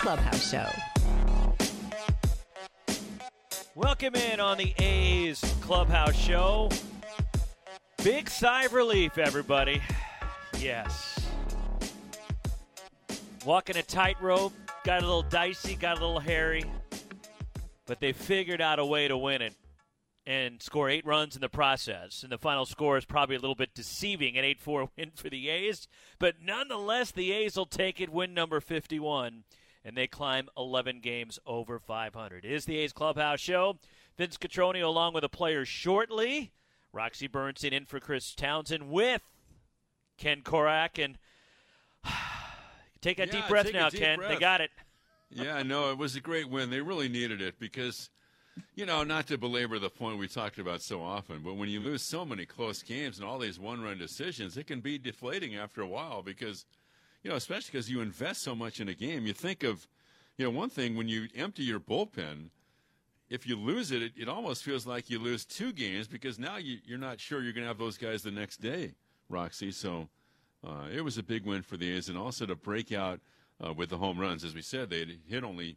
Clubhouse Show. Welcome in on the A's Clubhouse Show. Big sigh of relief, everybody. Yes. Walking a tightrope, got a little dicey, got a little hairy, but they figured out a way to win it and score eight runs in the process. And the final score is probably a little bit deceiving an 8 4 win for the A's, but nonetheless, the A's will take it, win number 51 and they climb 11 games over 500. It is the A's Clubhouse Show. Vince Cotroneo along with the players shortly. Roxy Bernstein in for Chris Townsend with Ken Korach. And take a Yeah, deep breath now, deep Ken. They got it. Yeah, no, it was a great win. They really needed it because, you know, not to belabor the point we talked about so often, but when you lose so many close games and all these one run decisions, it can be deflating after a while because, you know, especially because you invest so much in a game. You think of, you know, one thing when you empty your bullpen, if you lose it, it, it almost feels like you lose two games because now you, you're not sure you're going to have those guys the next day, Roxy. So uh, it was a big win for the A's and also to break out uh, with the home runs. As we said, they hit only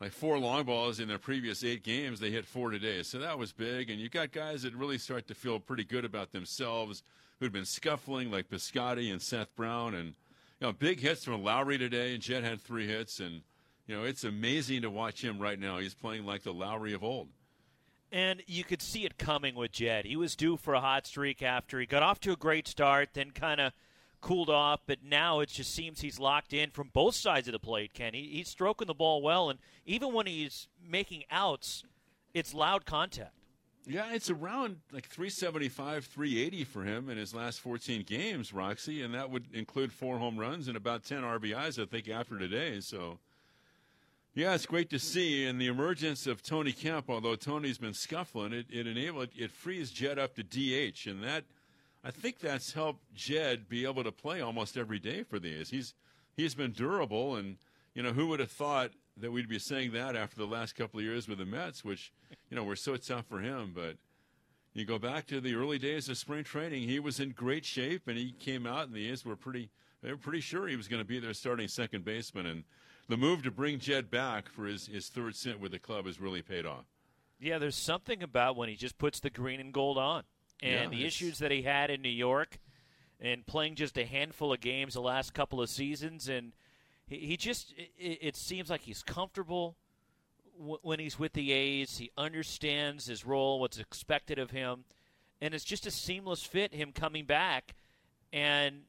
like four long balls in their previous eight games. They hit four today. So that was big. And you've got guys that really start to feel pretty good about themselves who'd been scuffling like Piscotty and Seth Brown. And, you know, big hits from Lowrie today. And Jed had three hits. And, you know, it's amazing to watch him right now. He's playing like the Lowrie of old. And you could see it coming with Jed. He was due for a hot streak after he got off to a great start, then kind of cooled off. But now it just seems he's locked in from both sides of the plate, Ken. He, he's stroking the ball well, and even when he's making outs, it's loud contact. Yeah, it's around like 375, 380 for him in his last 14 games, Roxy, and that would include four home runs and about 10 RBIs, I think, after today. So, yeah, it's great to see. And the emergence of Tony Kemp, although Tony's been scuffling, it, it enabled it frees Jed up to DH, and that I think that's helped Jed be able to play almost every day for the A's. He's he's been durable, and you know who would have thought that we'd be saying that after the last couple of years with the Mets, which you know were so tough for him. But you go back to the early days of spring training, he was in great shape, and he came out, and the A's were pretty they were pretty sure he was going to be their starting second baseman, and the move to bring Jed back for his, his third stint with the club has really paid off. Yeah, there's something about when he just puts the green and gold on. And Yeah, the issues that he had in New York and playing just a handful of games the last couple of seasons. And he, he just, it, it seems like he's comfortable w- when he's with the A's. He understands his role, what's expected of him. And it's just a seamless fit, him coming back. And,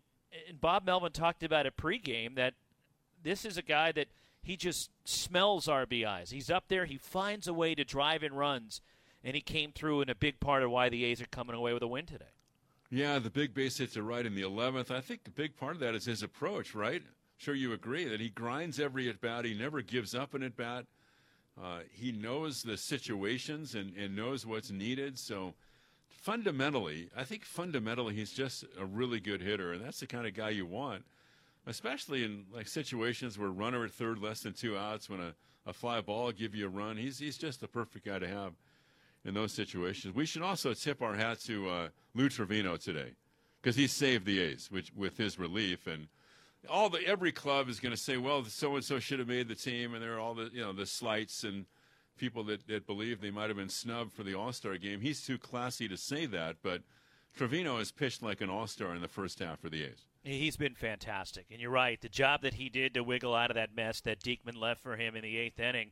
and Bob Melvin talked about it pregame that this is a guy that he just smells RBIs. He's up there. He finds a way to drive in runs, and he came through in a big part of why the A's are coming away with a win today. Yeah, the big base hits are right in the 11th. I think the big part of that is his approach, right? Sure, you agree that he grinds every at bat. He never gives up an at bat. Uh, he knows the situations and, and knows what's needed. So, fundamentally, I think fundamentally he's just a really good hitter, and that's the kind of guy you want, especially in like situations where runner at third, less than two outs, when a, a fly ball will give you a run. He's he's just the perfect guy to have in those situations. We should also tip our hat to uh, Lou Trivino today because he saved the A's which, with his relief and all the every club is going to say, well, so and so should have made the team, and there are all the you know the slights and people that, that believe they might have been snubbed for the All Star game. He's too classy to say that, but Trivino has pitched like an All Star in the first half for the A's. He's been fantastic, and you're right. The job that he did to wiggle out of that mess that Diekman left for him in the eighth inning.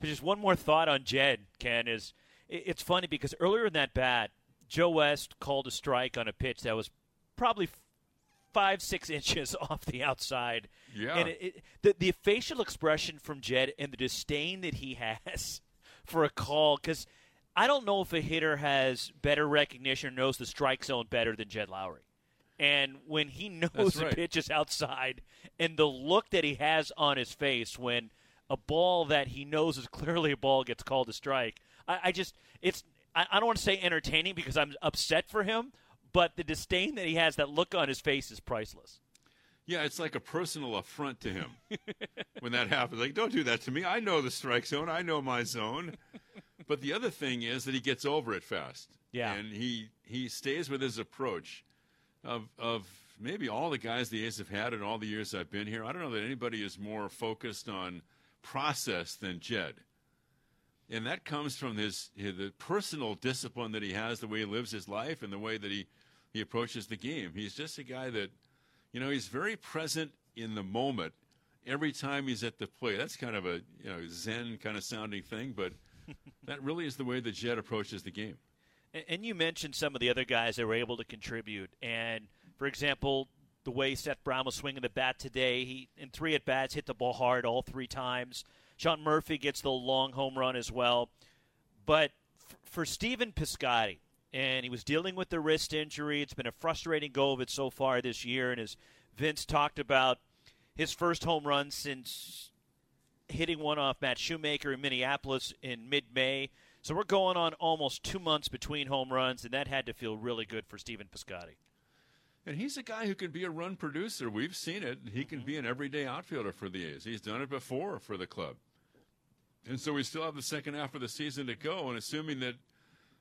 But just one more thought on Jed, Ken, is it's funny because earlier in that bat, Joe West called a strike on a pitch that was probably five, six inches off the outside. Yeah. And it, it, the, the facial expression from Jed and the disdain that he has for a call, because I don't know if a hitter has better recognition or knows the strike zone better than Jed Lowrie. And when he knows That's the right. pitch is outside, and the look that he has on his face when a ball that he knows is clearly a ball gets called a strike, I, I just it's I, I don't want to say entertaining because I'm upset for him, but the disdain that he has, that look on his face, is priceless. Yeah, it's like a personal affront to him when that happens. Like, don't do that to me. I know the strike zone. I know my zone. But the other thing is that he gets over it fast. Yeah. And he he stays with his approach of of maybe all the guys the A's have had in all the years I've been here. I don't know that anybody is more focused on process than Jed. And that comes from his, his the personal discipline that he has, the way he lives his life, and the way that he, he approaches the game. He's just a guy that you know, he's very present in the moment every time he's at the plate. That's kind of a you know Zen kind of sounding thing, but that really is the way that Jed approaches the game. And- And you mentioned some of the other guys that were able to contribute. And for example, the way Seth Brown was swinging the bat today, he in three at bats hit the ball hard all three times. Sean Murphy gets the long home run as well. But f- for Stephen Piscotty, and he was dealing with the wrist injury. It's been a frustrating go of it so far this year. And as Vince talked about, his first home run since hitting one off Matt Shoemaker in Minneapolis in mid May. So we're going on almost two months between home runs, and that had to feel really good for Stephen Piscotty. And he's a guy who can be a run producer. We've seen it. He can mm-hmm. be an everyday outfielder for the A's. He's done it before for the club. And so we still have the second half of the season to go. And assuming that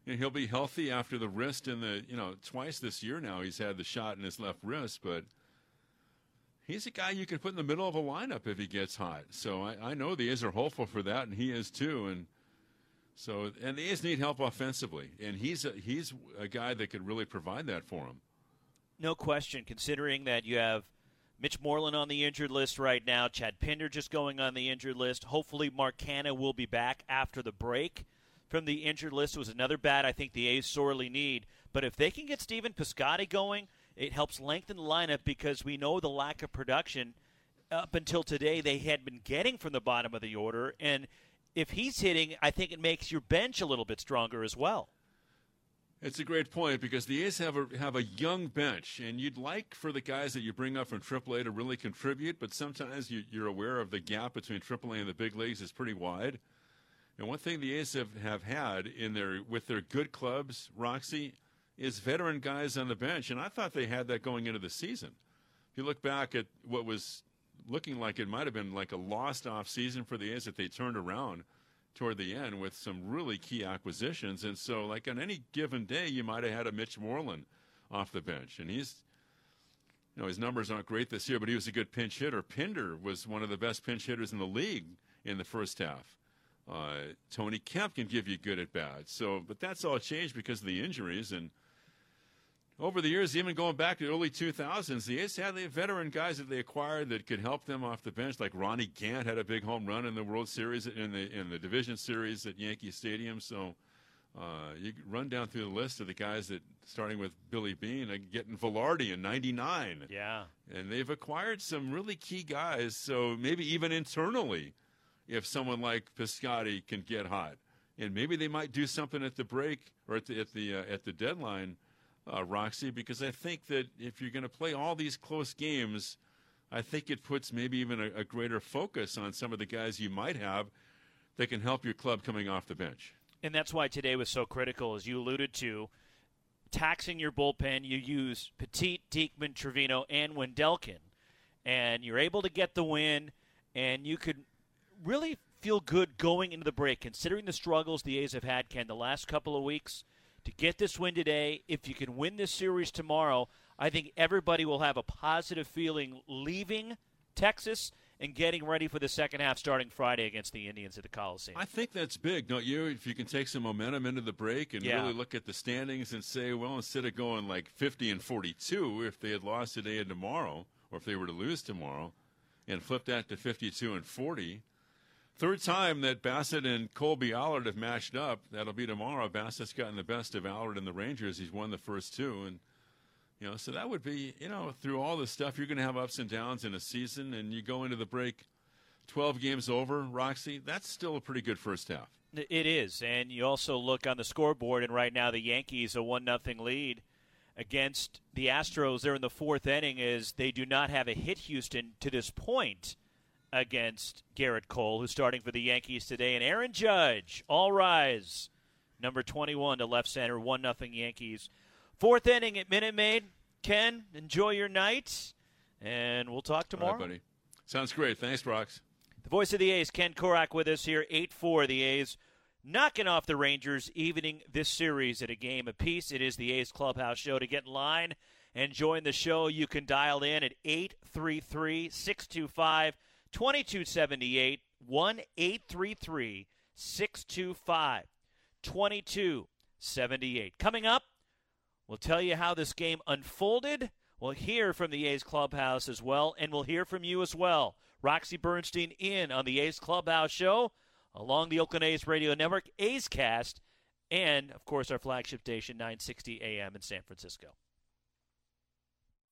he'll be healthy after the wrist and the, you know, twice this year now he's had the shot in his left wrist, but he's a guy you can put in the middle of a lineup if he gets hot. So I, I know the A's are hopeful for that, and he is too. And so, and the A's need help offensively, and he's a, he's a guy that could really provide that for him. No question, considering that you have Mitch Moreland on the injured list right now, Chad Pinder just going on the injured list. Hopefully, Mark Canha will be back after the break from the injured list. Was another bat I think the A's sorely need. But if they can get Stephen Piscotty going, it helps lengthen the lineup because we know the lack of production up until today they had been getting from the bottom of the order. And if he's hitting, I think it makes your bench a little bit stronger as well. It's a great point because the A's have a have a young bench, and you'd like for the guys that you bring up from AAA to really contribute, but sometimes you, you're aware of the gap between AAA and the big leagues is pretty wide. And one thing the A's have, have had in their with their good clubs, Roxy, is veteran guys on the bench, and I thought they had that going into the season. If you look back at what was looking like it might have been like a lost off season for the A's that they turned around toward the end with some really key acquisitions. And so, like on any given day, you might have had a Mitch Moreland off the bench, and he's, you know, his numbers aren't great this year, but he was a good pinch hitter. Pinder was one of the best pinch hitters in the league in the first half. Uh, Tony Kemp can give you good at bats. So, but that's all changed because of the injuries and. Over the years, even going back to the early 2000s, the A's had the veteran guys that they acquired that could help them off the bench. Like Ronnie Gant had a big home run in the World Series, in the in the Division Series at Yankee Stadium. So uh, you run down through the list of the guys that, starting with Billy Beane, uh, getting Velarde in '99. Yeah. And they've acquired some really key guys. So maybe even internally, if someone like Piscotty can get hot, and maybe they might do something at the break or at the at the uh, at the deadline, uh, Roxy, because I think that if you're going to play all these close games, I think it puts maybe even a, a greater focus on some of the guys you might have that can help your club coming off the bench. And that's why today was so critical, as you alluded to. Taxing your bullpen, you use Petit, Diekman, Trivino, and Wendelken, and you're able to get the win, and you could really feel good going into the break, considering the struggles the A's have had, Ken, the last couple of weeks. To get this win today, if you can win this series tomorrow, I think everybody will have a positive feeling leaving Texas and getting ready for the second half starting Friday against the Indians at the Coliseum. I think that's big, don't you? If you can take some momentum into the break and Yeah. really look at the standings and say, well, instead of going like 50 and 42, if they had lost today and tomorrow, or if they were to lose tomorrow, and flip that to 52 and 40, Third time that Bassitt and Kolby Allard have matched up. That'll be tomorrow. Bassitt's gotten the best of Allard and the Rangers. He's won the first two, and you know, so that would be you know through all this stuff, you're going to have ups and downs in a season, and you go into the break, twelve games over. Roxy, that's still a pretty good first half. It is, and you also look on the scoreboard, and right now the Yankees a one nothing lead against the Astros. They're in the fourth inning, as they do not have a hit Houston to this point against Gerrit Cole, who's starting for the Yankees today, and Aaron Judge. All rise, number 21 to left center, one nothing Yankees. Fourth inning at Minute Maid. Ken, enjoy your night, and we'll talk tomorrow. Right, buddy. Sounds great. Thanks, Brox. The voice of the A's, Ken Korach, with us here, 8 4. The A's knocking off the Rangers, evening this series at a game apiece. It is the A's Clubhouse Show. To get in line and join the show, you can dial in at 833 625 2278 1 833 625 2278. Coming up, we'll tell you how this game unfolded. We'll hear from the A's Clubhouse as well, and we'll hear from you as well. Roxy Bernstein in on the A's Clubhouse show along the Oakland A's radio network, A's Cast, and of course our flagship station 960 AM in San Francisco.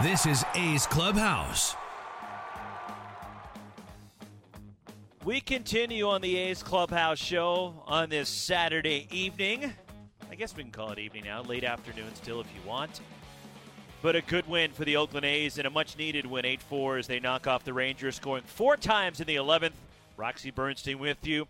This is A's Clubhouse. We continue on the A's Clubhouse show on this Saturday evening. I guess we can call it evening now, late afternoon still if you want. But a good win for the Oakland A's and a much needed win 8 4 as they knock off the Rangers, scoring four times in the 11th. Roxy Bernstein with you.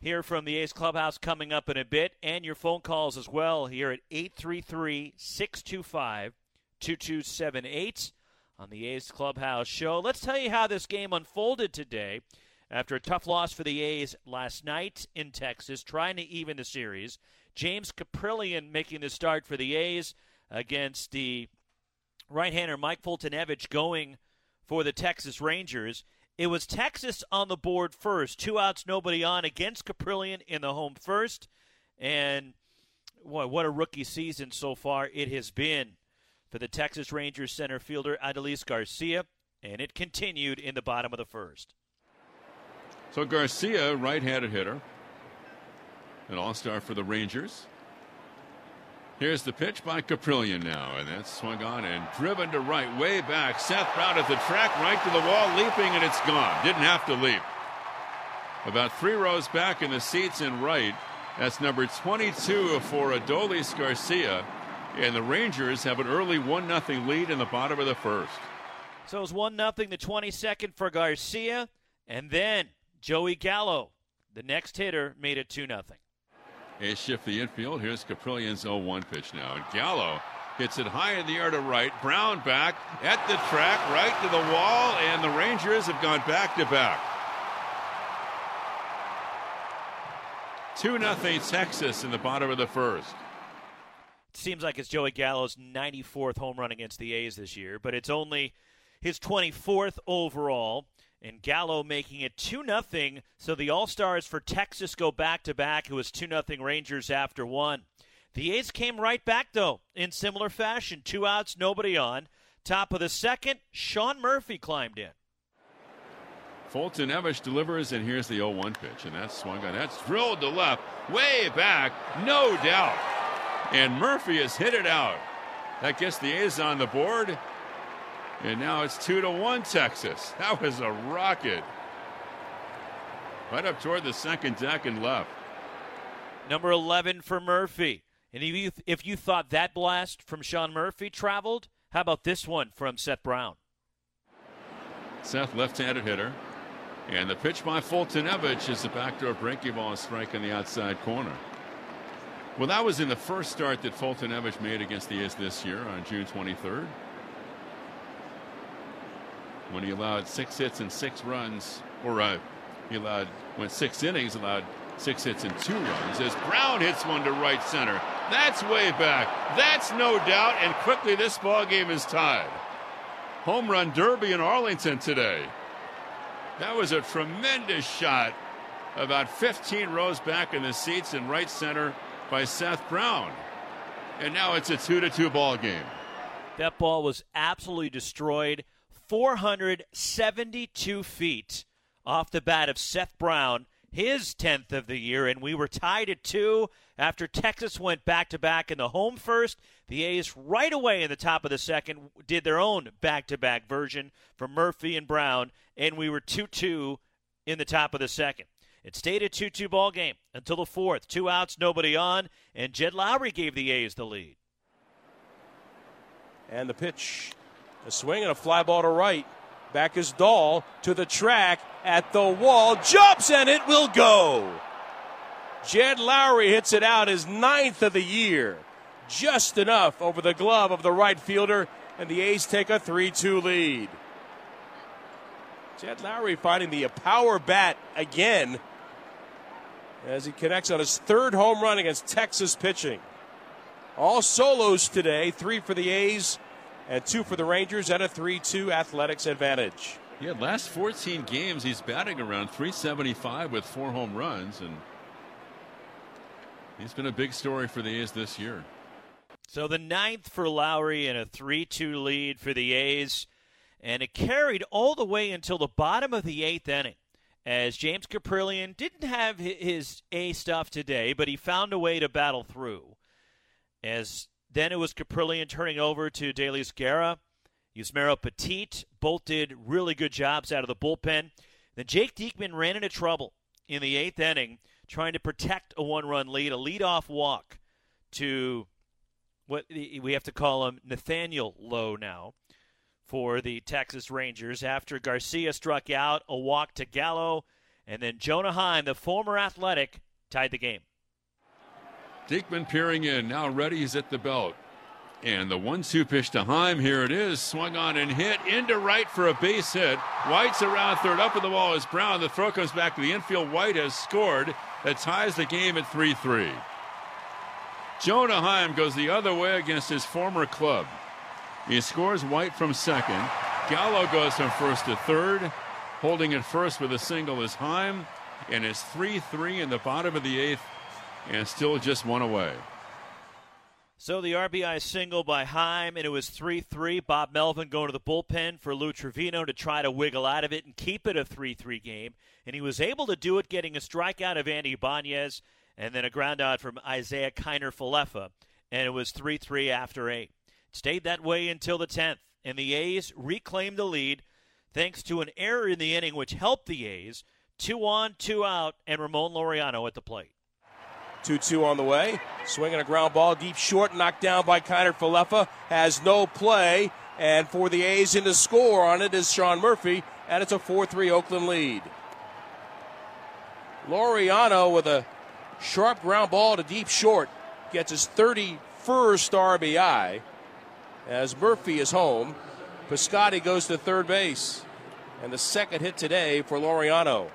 here from the A's Clubhouse coming up in a bit, and your phone calls as well here at 833 625 2278 on the A's Clubhouse show. Let's tell you how this game unfolded today. After a tough loss for the A's last night in Texas, trying to even the series, James Kaprielian making the start for the A's against the right-hander Mike Foltynewicz going for the Texas Rangers. It was Texas on the board first, two outs, nobody on against Kaprielian in the home first, and boy, what a rookie season so far it has been for the Texas Rangers center fielder Adolis Garcia, and it continued in the bottom of the first. So Garcia, right-handed hitter, an all-star for the Rangers. Here's the pitch by Kaprielian now, and that's swung on and driven to right, way back. Seth Brown at the track, right to the wall, leaping, and it's gone. Didn't have to leap. About three rows back in the seats in right. That's number 22 for Adolis Garcia. And the Rangers have an early 1 0 lead in the bottom of the first. So it was 1 0 the 22nd for Garcia. And then Joey Gallo, the next hitter, made it 2 0. They shift the infield. Here's Kaprielian's 0 1 pitch now. And Gallo hits it high in the air to right. Brown back at the track, right to the wall. And the Rangers have gone back to back. 2 0 Texas in the bottom of the first. Seems like it's Joey Gallo's 94th home run against the A's this year, but it's only his 24th overall. And Gallo making it 2 0. So the All Stars for Texas go back to back. It was 2 0 Rangers after one. The A's came right back, though, in similar fashion. Two outs, nobody on. Top of the second, Sean Murphy climbed in. Foltynewicz delivers, and here's the 0 1 pitch. And that's swung on. That's drilled to left, way back, no doubt. And Murphy has hit it out. That gets the A's on the board. And now it's two to one Texas. That was a rocket. right up toward the second deck and left. Number 11 for Murphy. And if you, if you thought that blast from Sean Murphy traveled, how about this one from Seth Brown? Seth, left-handed hitter. And the pitch by Foltynewicz is a backdoor breaking ball strike in the outside corner. Well, that was in the first start that Foltynewicz made against the A's this year on June 23rd. When he allowed six hits and six runs, or uh, he allowed, went six innings, allowed six hits and two runs. As Brown hits one to right center. That's way back. That's no doubt. And quickly, this ball game is tied. Home run derby in Arlington today. That was a tremendous shot, about 15 rows back in the seats in right center by Seth Brown. And now it's a 2 to 2 ball game. That ball was absolutely destroyed. 472 feet off the bat of Seth Brown, his 10th of the year, and we were tied at two after Texas went back to back in the home first. The A's right away in the top of the second did their own back to back version for Murphy and Brown, and we were 2 2 in the top of the second. It stayed a 2 2 ball game until the fourth. Two outs, nobody on, and Jed Lowrie gave the A's the lead. And the pitch, a swing and a fly ball to right. Back is Dahl to the track at the wall, jumps and it will go. Jed Lowrie hits it out his ninth of the year. Just enough over the glove of the right fielder, and the A's take a 3 2 lead. Jed Lowrie finding the power bat again as he connects on his third home run against Texas pitching. All solos today, three for the A's and two for the Rangers, and a 3 2 athletics advantage. Yeah, last 14 games, he's batting around 375 with four home runs, and he's been a big story for the A's this year. So the ninth for Lowrie and a 3 2 lead for the A's. And it carried all the way until the bottom of the eighth inning. As James Kaprielian didn't have his A stuff today, but he found a way to battle through. As then it was Kaprielian turning over to Deolis Guerra. Yusmeiro Petit both did really good jobs out of the bullpen. Then Jake Diekman ran into trouble in the eighth inning, trying to protect a one-run lead, a lead-off walk to what we have to call him Nathaniel Lowe now for the Texas Rangers after Garcia struck out, a walk to Gallo, and then Jonah Heim, the former athletic, tied the game. Diekman peering in, now ready, he's at the belt. And the one two pitch to Heim, here it is, swung on and hit into right for a base hit. White's around third, up in the wall is Brown. The throw comes back to the infield. White has scored. That ties the game at 3 3. Jonah Heim goes the other way against his former club. He scores White from second. Gallo goes from first to third. Holding it first with a single is Heim. And it's 3 3 in the bottom of the eighth, and still just one away. So the RBI single by Heim, and it was 3 3. Bob Melvin going to the bullpen for Lou Trivino to try to wiggle out of it and keep it a 3 3 game. And he was able to do it, getting a strikeout of Andy Banez and then a ground out from Isiah Kiner Falefa. And it was 3 3 after 8. Stayed that way until the 10th, and the A's reclaimed the lead thanks to an error in the inning which helped the A's. Two on, two out, and Ramon Laureano at the plate. 2 2 on the way. Swinging a ground ball deep short, knocked down by Kiner Falefa. Has no play. And for the A's in the score on it is Sean Murphy. And it's a 4 3 Oakland lead. Laureano with a sharp ground ball to deep short gets his 31st RBI as Murphy is home. Piscotty goes to third base. And the second hit today for Laureano.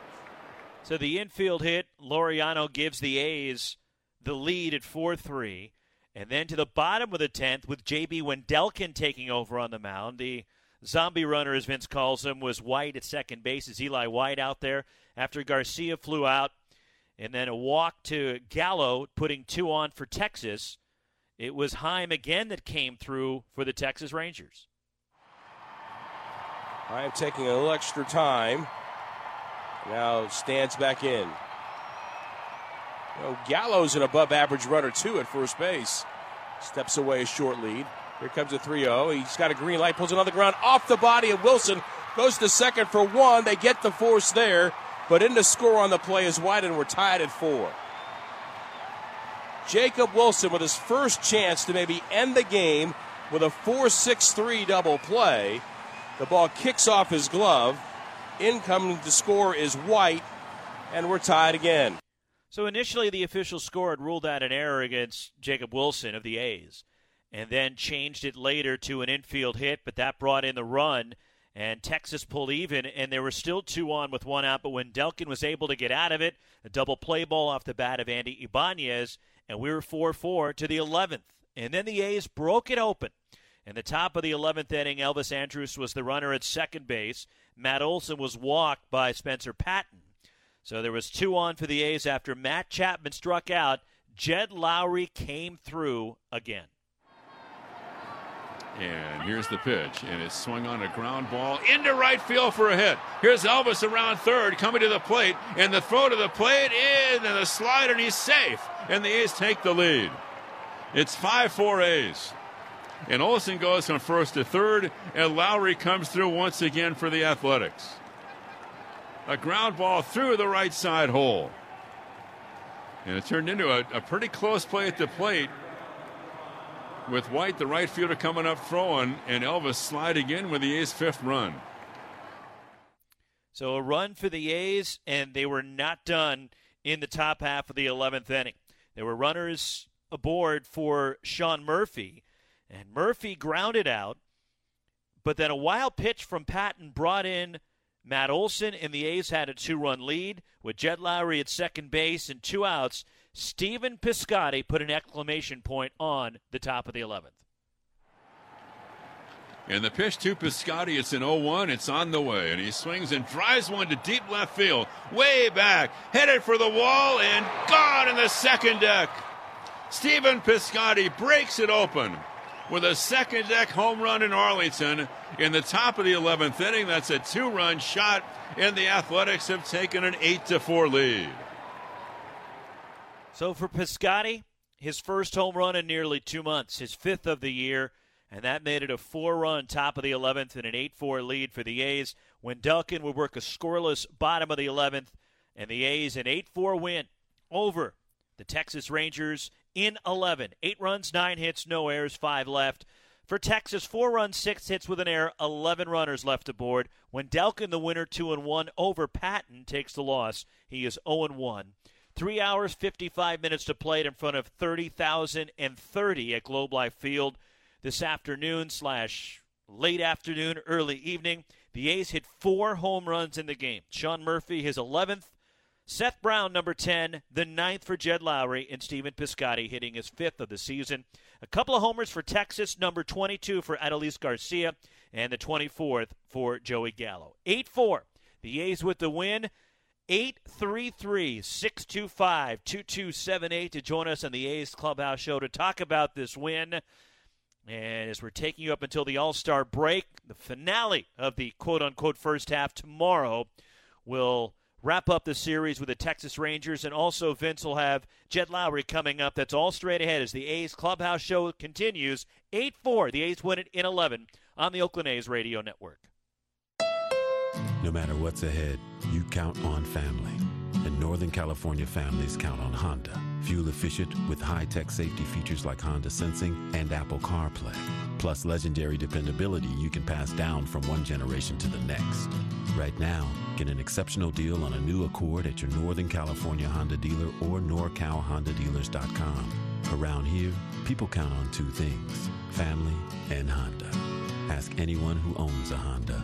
So the infield hit, Laureano gives the A's the lead at 4 3. And then to the bottom of the 10th, with J.B. Wendelken taking over on the mound. The zombie runner, as Vince calls him, was White at second base. Is Eli White out there after Garcia flew out? And then a walk to Gallo, putting two on for Texas. It was Heim again that came through for the Texas Rangers. I am taking a little extra time. Now stands back in. You know, Gallo's an above average runner, too, at first base. Steps away a short lead. Here comes a 3 0. He's got a green light, pulls it on the ground off the body of Wilson. Goes to second for one. They get the force there. but didn't score on the play is White, and we're tied at four. Jacob Wilson with his first chance to maybe end the game with a 4 6 3 double play. The ball kicks off his glove. Incoming to score is White, and we're tied again. So initially, the official score had ruled out an error against Jacob Wilson of the A's, and then changed it later to an infield hit, but that brought in the run, and Texas pulled even, and there were still two on with one out. But Wendelken was able to get out of it, a double play ball off the bat of Andy Ibanez, and we were 4 4 to the 11th. And then the A's broke it open. In the top of the 11th inning, Elvis Andrus was the runner at second base. Matt Olson was walked by Spencer Patton. So there was two on for the A's after Matt Chapman struck out. Jed Lowrie came through again. And here's the pitch, and it's swung on a ground ball into right field for a hit. Here's Elvis around third, coming to the plate, and the throw to the plate in, and the slider, and he's safe. And the A's take the lead. It's 5 4 A's. And Olson goes from first to third, and Lowrie comes through once again for the Athletics. A ground ball through the right side hole. And it turned into a, a pretty close play at the plate with White, the right fielder, coming up throwing, and Elvis sliding in with the A's fifth run. So a run for the A's, and they were not done in the top half of the 11th inning. There were runners aboard for Sean Murphy, and Murphy grounded out, but then a wild pitch from Patton brought in Matt Olson, and the A's had a two run lead with Jed Lowrie at second base and two outs. Stephen Piscotty put an exclamation point on the top of the 11th. And the pitch to Piscotty, it's an 0 1. It's on the way. And he swings and drives one to deep left field. Way back. Headed for the wall and gone in the second deck. Stephen Piscotty breaks it open with a second deck home run in Arlington in the top of the 11th inning. That's a two run shot, and the Athletics have taken an 8 to 4 lead. So for Piscotty, his first home run in nearly two months, his fifth of the year, and that made it a four run top of the 11th and an 8 4 lead for the A's. Wendelken would work a scoreless bottom of the 11th, and the A's an 8 4 win over the Texas Rangers in 11. Eight runs, nine hits, no errors, five left. For Texas, four runs, six hits with an error, 11 runners left aboard. Wendelken, the winner, 2 and 1 over Patton, takes the loss. He is 0 and 1. Three hours, 55 minutes to play it in front of 30,030 at Globe Life Field this afternoon slash late afternoon, early evening. The A's hit four home runs in the game. Sean Murphy, his 11th. Seth Brown, number 10, the ninth for Jed Lowrie, and Stephen Piscotty hitting his fifth of the season. A couple of homers for Texas, number 22 for Adolis Garcia, and the 24th for Joey Gallo. 8 4. The A's with the win. 833 625 2278 to join us on the A's Clubhouse Show to talk about this win. And as we're taking you up until the All Star break, the finale of the quote unquote first half tomorrow will wrap up the series with the Texas Rangers. And also, Vince will have Jed Lowrie coming up. That's all straight ahead as the A's Clubhouse Show continues. 8 4. The A's win it in 11 on the Oakland A's Radio Network. No matter what's ahead, you count on family. And Northern California families count on Honda. Fuel efficient with high tech safety features like Honda Sensing and Apple CarPlay. Plus legendary dependability you can pass down from one generation to the next. Right now, get an exceptional deal on a new Accord at your Northern California Honda dealer or NorCalHondaDealers.com. Around here, people count on two things family and Honda. Ask anyone who owns a Honda.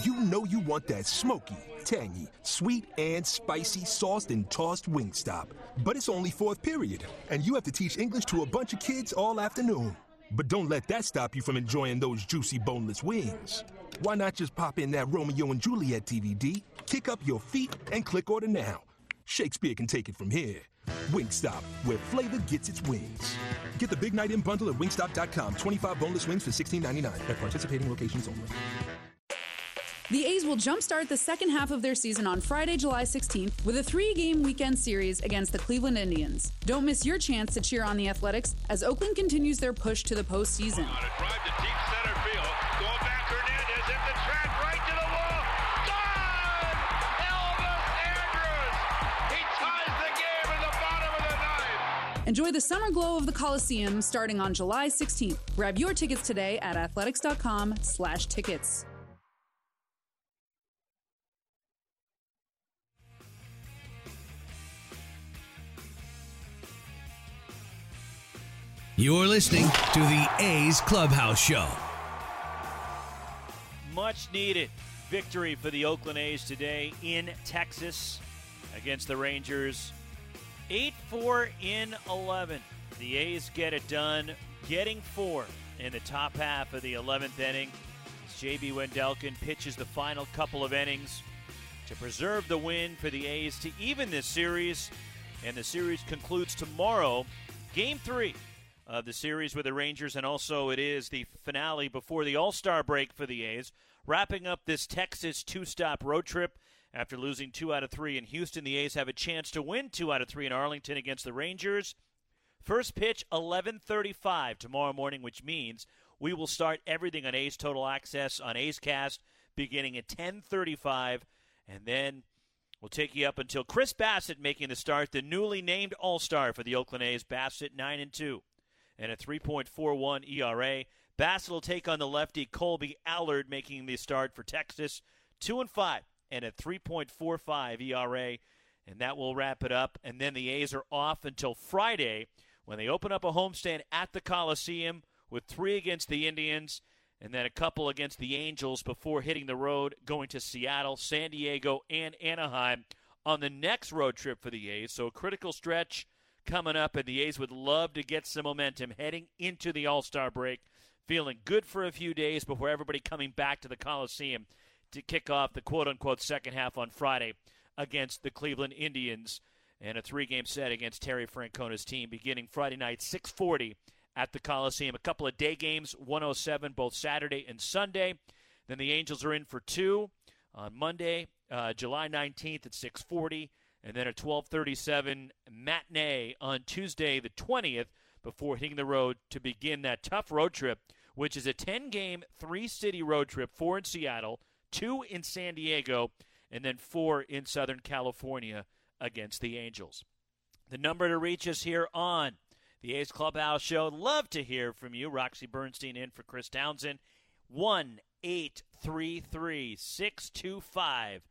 You know you want that smoky, tangy, sweet, and spicy sauced and tossed Wingstop. But it's only fourth period, and you have to teach English to a bunch of kids all afternoon. But don't let that stop you from enjoying those juicy boneless wings. Why not just pop in that Romeo and Juliet DVD, kick up your feet, and click order now? Shakespeare can take it from here. Wingstop, where flavor gets its wings. Get the Big Night In bundle at wingstop.com. 25 boneless wings for $16.99 at participating locations only. The A's will jumpstart the second half of their season on Friday, July 16th with a three game weekend series against the Cleveland Indians. Don't miss your chance to cheer on the Athletics as Oakland continues their push to the postseason. Enjoy the summer glow of the Coliseum starting on July 16th. Grab your tickets today at athletics.com/tickets. You're listening to the A's Clubhouse Show. Much needed victory for the Oakland A's today in Texas against the Rangers. 8 4 in 11. The A's get it done, getting four in the top half of the 11th inning. J.B. Wendelken pitches the final couple of innings to preserve the win for the A's to even this series. And the series concludes tomorrow, Game 3 of the series with the Rangers, and also it is the finale before the All Star break for the A's, wrapping up this Texas two stop road trip. After losing two out of three in Houston, the A's have a chance to win two out of three in Arlington against the Rangers. First pitch 11:35 tomorrow morning, which means we will start everything on A's Total Access on A's Cast beginning at 10:35, and then We'll take you up until Chris Bassitt making the start, the newly named All Star for the Oakland A's. Bassitt nine and two and a 3.41 ERA. Bassitt will take on the lefty Kolby Allard, making the start for Texas, two and five and a 3.45 ERA. And that will wrap it up. And then the A's are off until Friday when they open up a homestand at the Coliseum with three against the Indians and then a couple against the Angels before hitting the road, going to Seattle, San Diego, and Anaheim on the next road trip for the A's. So a critical stretch coming up, and the A's would love to get some momentum heading into the All Star break. Feeling good for a few days before everybody coming back to the Coliseum to kick off the quote unquote second half on Friday against the Cleveland Indians and a three game set against Terry Francona's team beginning Friday night, 640 at the Coliseum. A couple of day games, 107 both Saturday and Sunday. Then the Angels are in for two on Monday, uh, July 19th at 640, and then a 1237 matinee on Tuesday the 20th before hitting the road to begin that tough road trip, which is a 10 game, three city road trip, four in Seattle, two in San Diego, and then four in Southern California against the Angels. The number to reach us here on the A's Clubhouse Show. Love to hear from you. Roxy Bernstein in for Chris Townsend. 1 833 625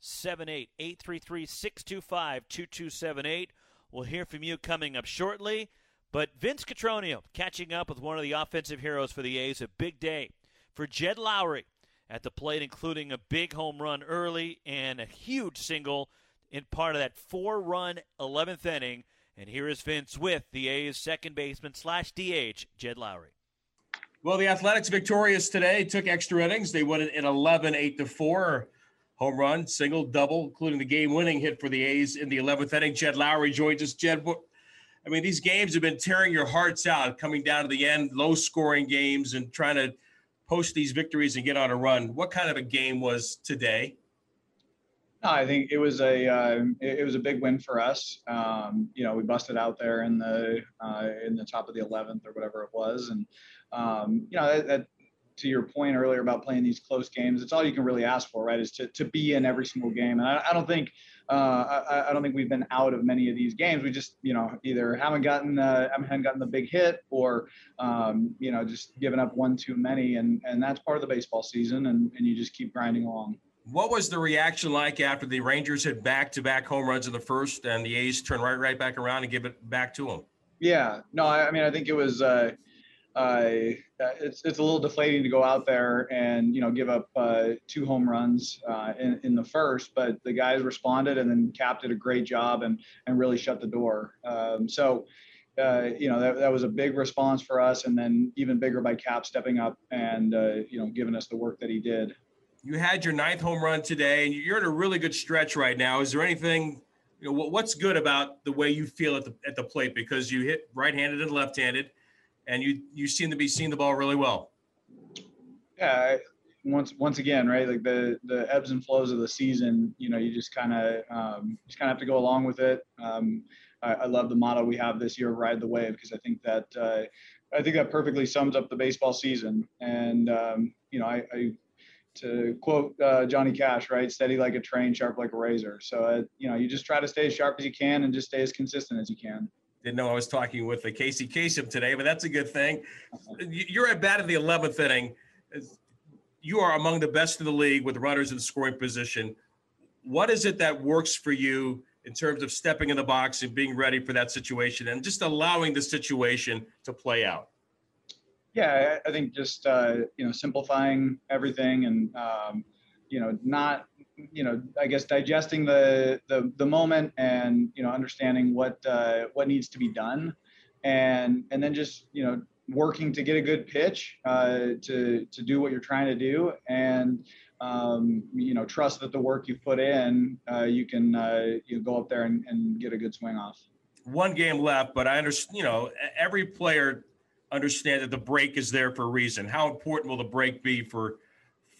2278. 833 625 2278. We'll hear from you coming up shortly. But Vince Cotroneo catching up with one of the offensive heroes for the A's. A big day for Jed Lowrie at the plate, including a big home run early and a huge single in part of that four run 11th inning. And here is Vince with the A's second baseman slash DH, Jed Lowrie. Well, the Athletics victorious today took extra innings. They won it in 11, 8 to 4. Home run, single, double, including the game winning hit for the A's in the 11th inning. Jed Lowrie joins us. Jed, I mean, these games have been tearing your hearts out coming down to the end, low scoring games, and trying to post these victories and get on a run. What kind of a game was today? No, I think it was a uh, it was a big win for us. Um, you know, we busted out there in the uh, in the top of the 11th or whatever it was, and um, you know that, that, to your point earlier about playing these close games, it's all you can really ask for, right? Is to to be in every single game, and I, I don't think uh, I, I, don't think we've been out of many of these games. We just, you know, either haven't gotten uh, haven't gotten the big hit, or um, you know, just given up one too many, and and that's part of the baseball season, and and you just keep grinding along. What was the reaction like after the Rangers had back-to-back home runs in the first, and the A's turned right right back around and give it back to them? Yeah, no, I, I mean, I think it was. Uh, uh, it's it's a little deflating to go out there and you know give up uh, two home runs uh, in, in the first, but the guys responded and then Cap did a great job and and really shut the door. Um, so. Uh, you know that, that was a big response for us, and then even bigger by Cap stepping up and uh, you know giving us the work that he did You had your ninth home run today, and you're in a really good stretch right now. Is there anything, you know, what's good about the way you feel at the at the plate because you hit right-handed and left-handed, and you you seem to be seeing the ball really well. Yeah, once once again, right? Like the the ebbs and flows of the season, you know, you just kind of um, just kind of have to go along with it. Um, I, I, love the motto we have this year, "Ride the wave," because I think that uh, I think that perfectly sums up the baseball season. And um, you know, I, I to quote uh, Johnny Cash, right? Steady like a train, sharp like a razor. So uh, you know, you just try to stay as sharp as you can and just stay as consistent as you can. Didn't know I was talking with the Casey Kasem today, but that's a good thing. You're at bat in the 11th inning you are among the best in the league with runners in scoring position. What is it that works for you in terms of stepping in the box and being ready for that situation and just allowing the situation to play out? Yeah, I think just uh, you know simplifying everything and um, you know not you know I guess digesting the the, the moment and you know understanding what uh, what needs to be done and and then just you know working to get a good pitch uh, to to do what you're trying to do, and um, you know trust that the work you've put in, uh, you can uh, you go up there and, and get a good swing off. One game left, but I understand. You know, every player understands that the break is there for a reason. How important will the break be for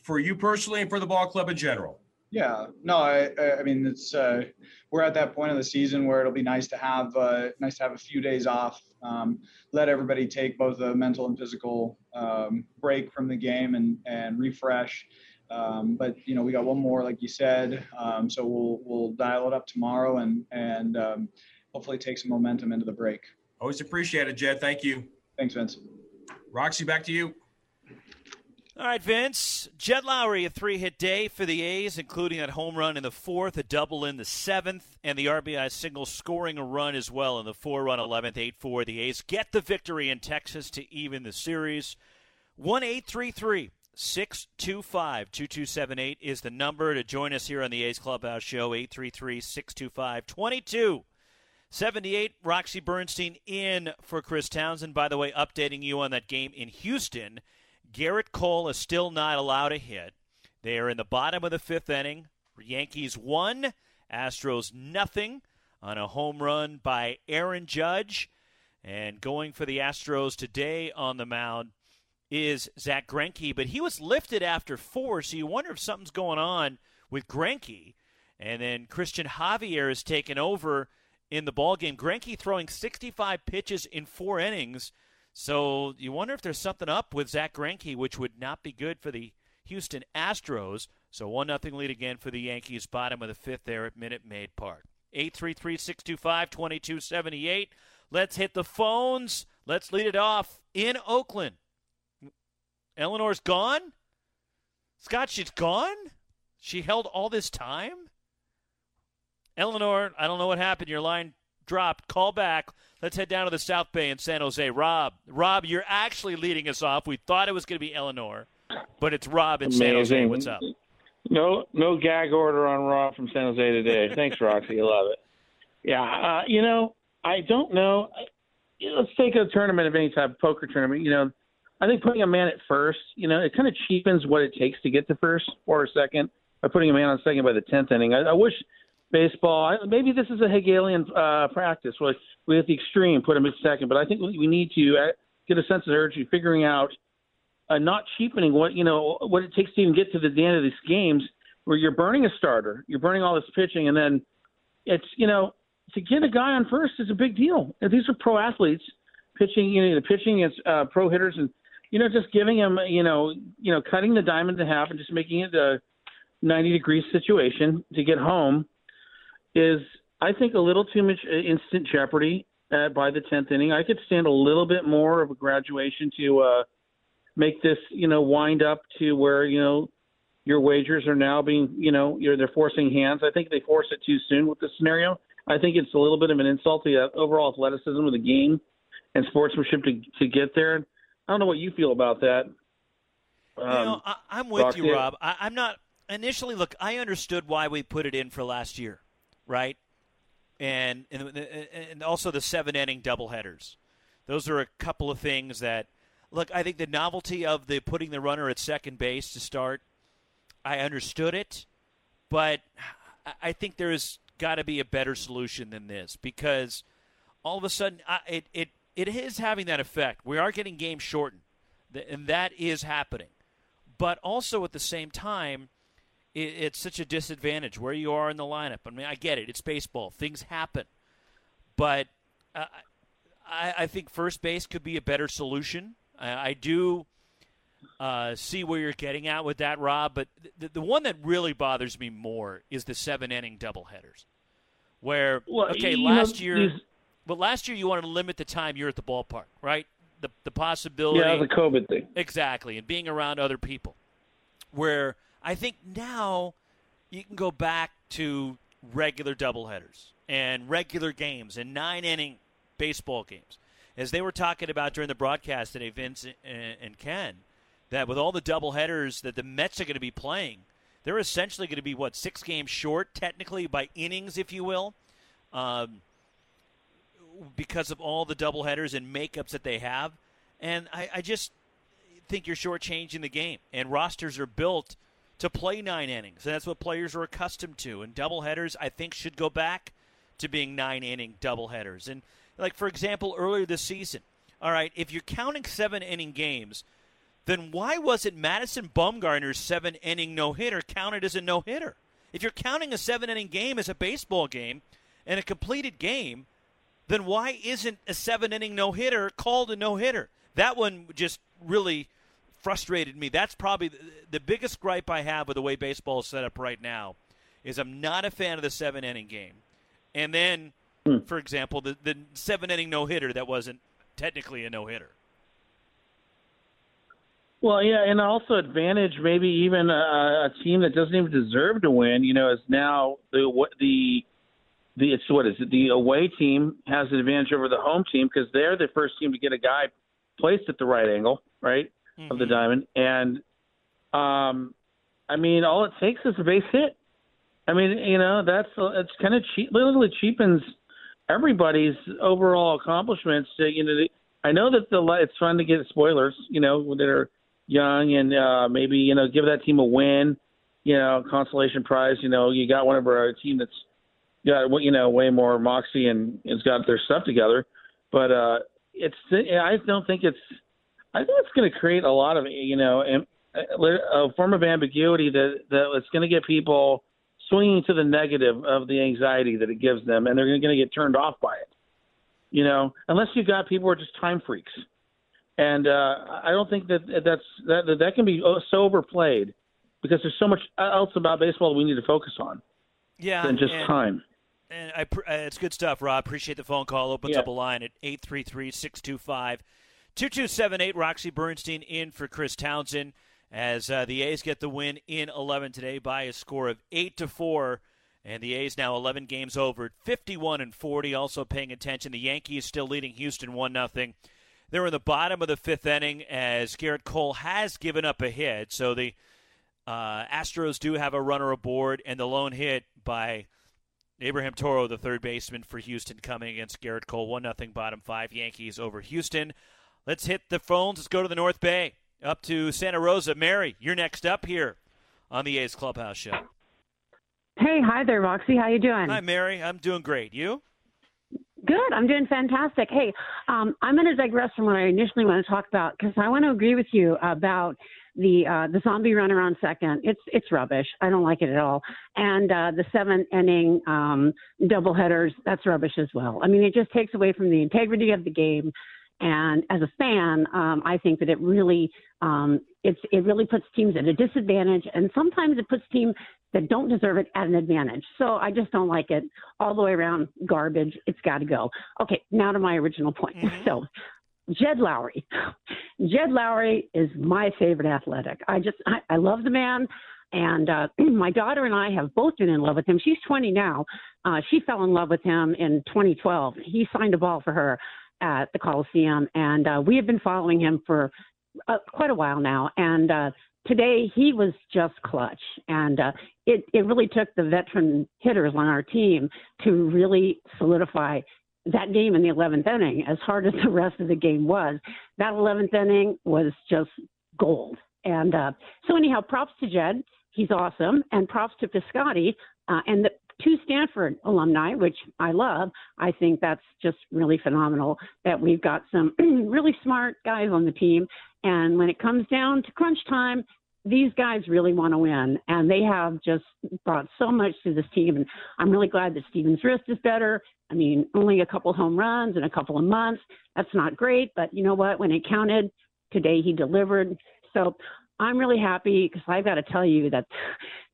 for you personally and for the ball club in general? Yeah, no, I, I mean it's uh, we're at that point of the season where it'll be nice to have uh, nice to have a few days off, um, let everybody take both a mental and physical um, break from the game and and refresh. Um, but you know we got one more, like you said, um, so we'll we'll dial it up tomorrow and and um, hopefully take some momentum into the break. Always appreciate it, Jed. Thank you. Thanks, Vince. Roxy, back to you. All right, Vince. Jed Lowrie, a three hit day for the A's, including that home run in the fourth, a double in the seventh, and the RBI single scoring a run as well in the four run 11th, 8 4. The A's get the victory in Texas to even the series. 1 833 625 2278 is the number to join us here on the A's Clubhouse Show. 833 625 2278. Roxy Bernstein in for Chris Townsend. By the way, updating you on that game in Houston. Gerrit Cole is still not allowed a hit. They are in the bottom of the fifth inning. Yankees one, Astros nothing on a home run by Aaron Judge. And going for the Astros today on the mound is Zach Greinke, but he was lifted after four, so you wonder if something's going on with Greinke. And then Cristian Javier is taken over in the ballgame. Greinke throwing 65 pitches in four innings so you wonder if there's something up with Zach Greinke, which would not be good for the Houston Astros. So one nothing lead again for the Yankees, bottom of the fifth there at Minute Maid Park. 833-625-2278. Let's hit the phones. Let's lead it off in Oakland. Eleanor's gone? Scott, she's gone? She held all this time? Eleanor, I don't know what happened. Your line dropped. Call back. Let's head down to the South Bay in San Jose. Rob, Rob, you're actually leading us off. We thought it was going to be Eleanor, but it's Rob in Amazing. San Jose. What's up? No, no gag order on Rob from San Jose today. Thanks, Roxy. I love it. Yeah, uh, you know, I don't know. Let's take a tournament of any type, poker tournament. You know, I think putting a man at first, you know, it kind of cheapens what it takes to get to first or second by putting a man on second by the tenth inning. I, I wish baseball. Maybe this is a Hegelian uh, practice where we at the extreme put him at second, but I think we need to uh, get a sense of urgency, figuring out, uh, not cheapening what you know what it takes to even get to the, end of these games where you're burning a starter, you're burning all this pitching, and then it's you know to get a guy on first is a big deal. These are pro athletes pitching, you know, the pitching against uh, pro hitters, and you know just giving them, you know, you know, cutting the diamond in half and just making it a 90 degree situation to get home is I think a little too much uh, instant jeopardy uh, by the tenth inning. I could stand a little bit more of a graduation to uh, make this, you know, wind up to where you know your wagers are now being, you know, you're they're forcing hands. I think they force it too soon with this scenario. I think it's a little bit of an insult to the overall athleticism of the game and sportsmanship to to get there. I don't know what you feel about that. Um, you know, I, am with you, Rob. I, I'm not initially. Look, I understood why we put it in for last year right? And and, and also the seven inning doubleheaders. Those are a couple of things that look. I think the novelty of the putting the runner at second base to start. I understood it, but I think there's got to be a better solution than this because all of a sudden I, it, it, it is having that effect. We are getting games shortened, and that is happening. But also at the same time, it, it's such a disadvantage where you are in the lineup. I mean, I get it. It's baseball. Things happen. But uh, I, I think first base could be a better solution. I, I do uh, see where you're getting at with that, Rob. But the, the one that really bothers me more is the seven inning doubleheaders, where Well, okay, last know, year, but last year you wanted to limit the time you're at the ballpark, right? The the possibility, Yeah, the COVID thing. exactly, and being around other people. Where I think now you can go back to regular doubleheaders and regular games and nine inning baseball games. As they were talking about during the broadcast today, Vince and Ken, that with all the doubleheaders that the Mets are going to be playing, they're essentially going to be, what, six games short, technically, by innings, if you will, um, because of all the doubleheaders and makeups that they have. And I, I just think you're shortchanging the game. And rosters are built to play nine innings, and that's what players are accustomed to. And doubleheaders, I think, should go back to being nine inning doubleheaders. And like for example, earlier this season, all right, if you're counting seven inning games, then why wasn't Madison Bumgarner's seven inning no hitter counted as a no hitter? If you're counting a seven inning game as a baseball game and a completed game, then why isn't a seven inning no hitter called a no hitter? That one just really frustrated me. That's probably the, the biggest gripe I have with the way baseball is set up right now. Is I'm not a fan of the seven inning game, and then, hmm. for example, the the seven inning no hitter that wasn't technically a no hitter. Well, yeah, and also advantage maybe even a, a team that doesn't even deserve to win. You know, is now the what the the it's what is it? The away team has an advantage over the home team because they're the first team to get a guy placed at the right angle, right, of the diamond. And um, I mean, all it takes is a base hit. I mean, you know, that's it's kind of cheap. Literally cheapens everybody's overall accomplishments. To, you know, I know that the it's fun to get spoilers. You know, when they're young and uh, maybe you know give that team a win. You know, consolation prize. You know, you got one of our team that's got you know way more moxie and has got their stuff together. But uh, it's I don't think it's I think it's going to create a lot of you know a form of ambiguity that that it's going to get people swinging to the negative of the anxiety that it gives them, and they're going to get turned off by it. You know, unless you've got people who are just time freaks, and uh, I don't think that that's that that, can be oh, so overplayed because there's so much else about baseball we need to focus on Yeah, than just and- time. And I, uh, it's good stuff, Rob. Appreciate the phone call. Opens Yeah. up a line at 833-625-2278. Roxy Bernstein in for Chris Townsend as uh, the A's get the win in 11 today by a score of 8 to 4. And the A's now 11 games over at 51 and 40. Also paying attention, the Yankees still leading Houston 1 0. They're in the bottom of the fifth inning as Gerrit Cole has given up a hit. So the uh, Astros do have a runner aboard, and the lone hit by Abraham Toro, the third baseman for Houston, coming against Gerrit Cole. 1 0 bottom five. Yankees over Houston. Let's hit the phones. Let's go to the North Bay, up to Santa Rosa. Mary, you're next up here on the A's Clubhouse Show. Hey, hi there, Roxy. How you doing? Hi, Mary. I'm doing great. You? Good. I'm doing fantastic. Hey, um, I'm going to digress from what I initially want to talk about because I want to agree with you about the uh, the zombie runner on second. It's it's rubbish. I don't like it at all. And uh, the seventh inning um, double headers. That's rubbish as well. I mean, it just takes away from the integrity of the game. And as a fan, um, I think that it really um, it's it really puts teams at a disadvantage, and sometimes it puts teams that don't deserve it at an advantage. So I just don't like it all the way around. Garbage. It's got to go. Okay, now to my original point. So. Jed Lowrie. Jed Lowrie is my favorite athletic. I just, I, I love the man. And uh, my daughter and I have both been in love with him. She's 20 now. Uh, she fell in love with him in 2012. He signed a ball for her at the Coliseum, and uh, we have been following him for uh, quite a while now. And uh, today he was just clutch, and uh, it it really took the veteran hitters on our team to really solidify that game in the 11th inning. As hard as the rest of the game was, that 11th inning was just gold. And uh, so anyhow, props to Jed. he's awesome. And props to Piscotty uh, and the two Stanford alumni, which I love. I think that's just really phenomenal that we've got some really smart guys on the team. And when it comes down to crunch time, these guys really want to win, and they have just brought so much to this team. And I'm really glad that Steven's wrist is better. I mean, only a couple home runs in a couple of months. That's not great, but you know what? When it counted, today he delivered. So I'm really happy because I've got to tell you that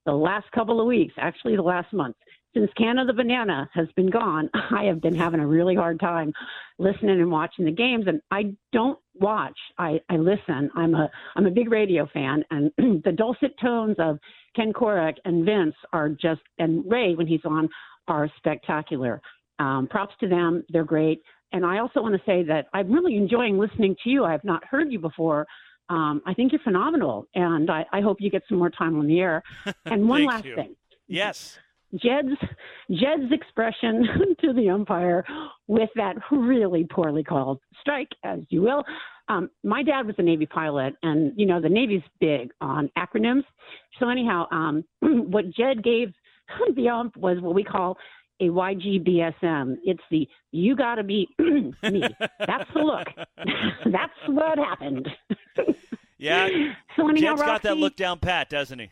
the last couple of weeks, actually the last month, since Canha the Banana has been gone, I have been having a really hard time listening and watching the games. And I don't watch; I, I listen. I'm a I'm a big radio fan, and the dulcet tones of Ken Korach and Vince are just, and Ray when he's on, are spectacular. Um, props to them; they're great. And I also want to say that I'm really enjoying listening to you. I have not heard you before. Um, I think you're phenomenal, and I, I hope you get some more time on the air. And one last you. thing. Yes. Jed's Jed's expression to the umpire with that really poorly called strike, as you will. Um, my dad was a Navy pilot, and you know the Navy's big on acronyms. So anyhow, um, what Jed gave the ump was what we call a YGBSM. It's the you got to be me. That's the look. That's what happened. Yeah. So anyhow, Jed's got that look down pat, doesn't he?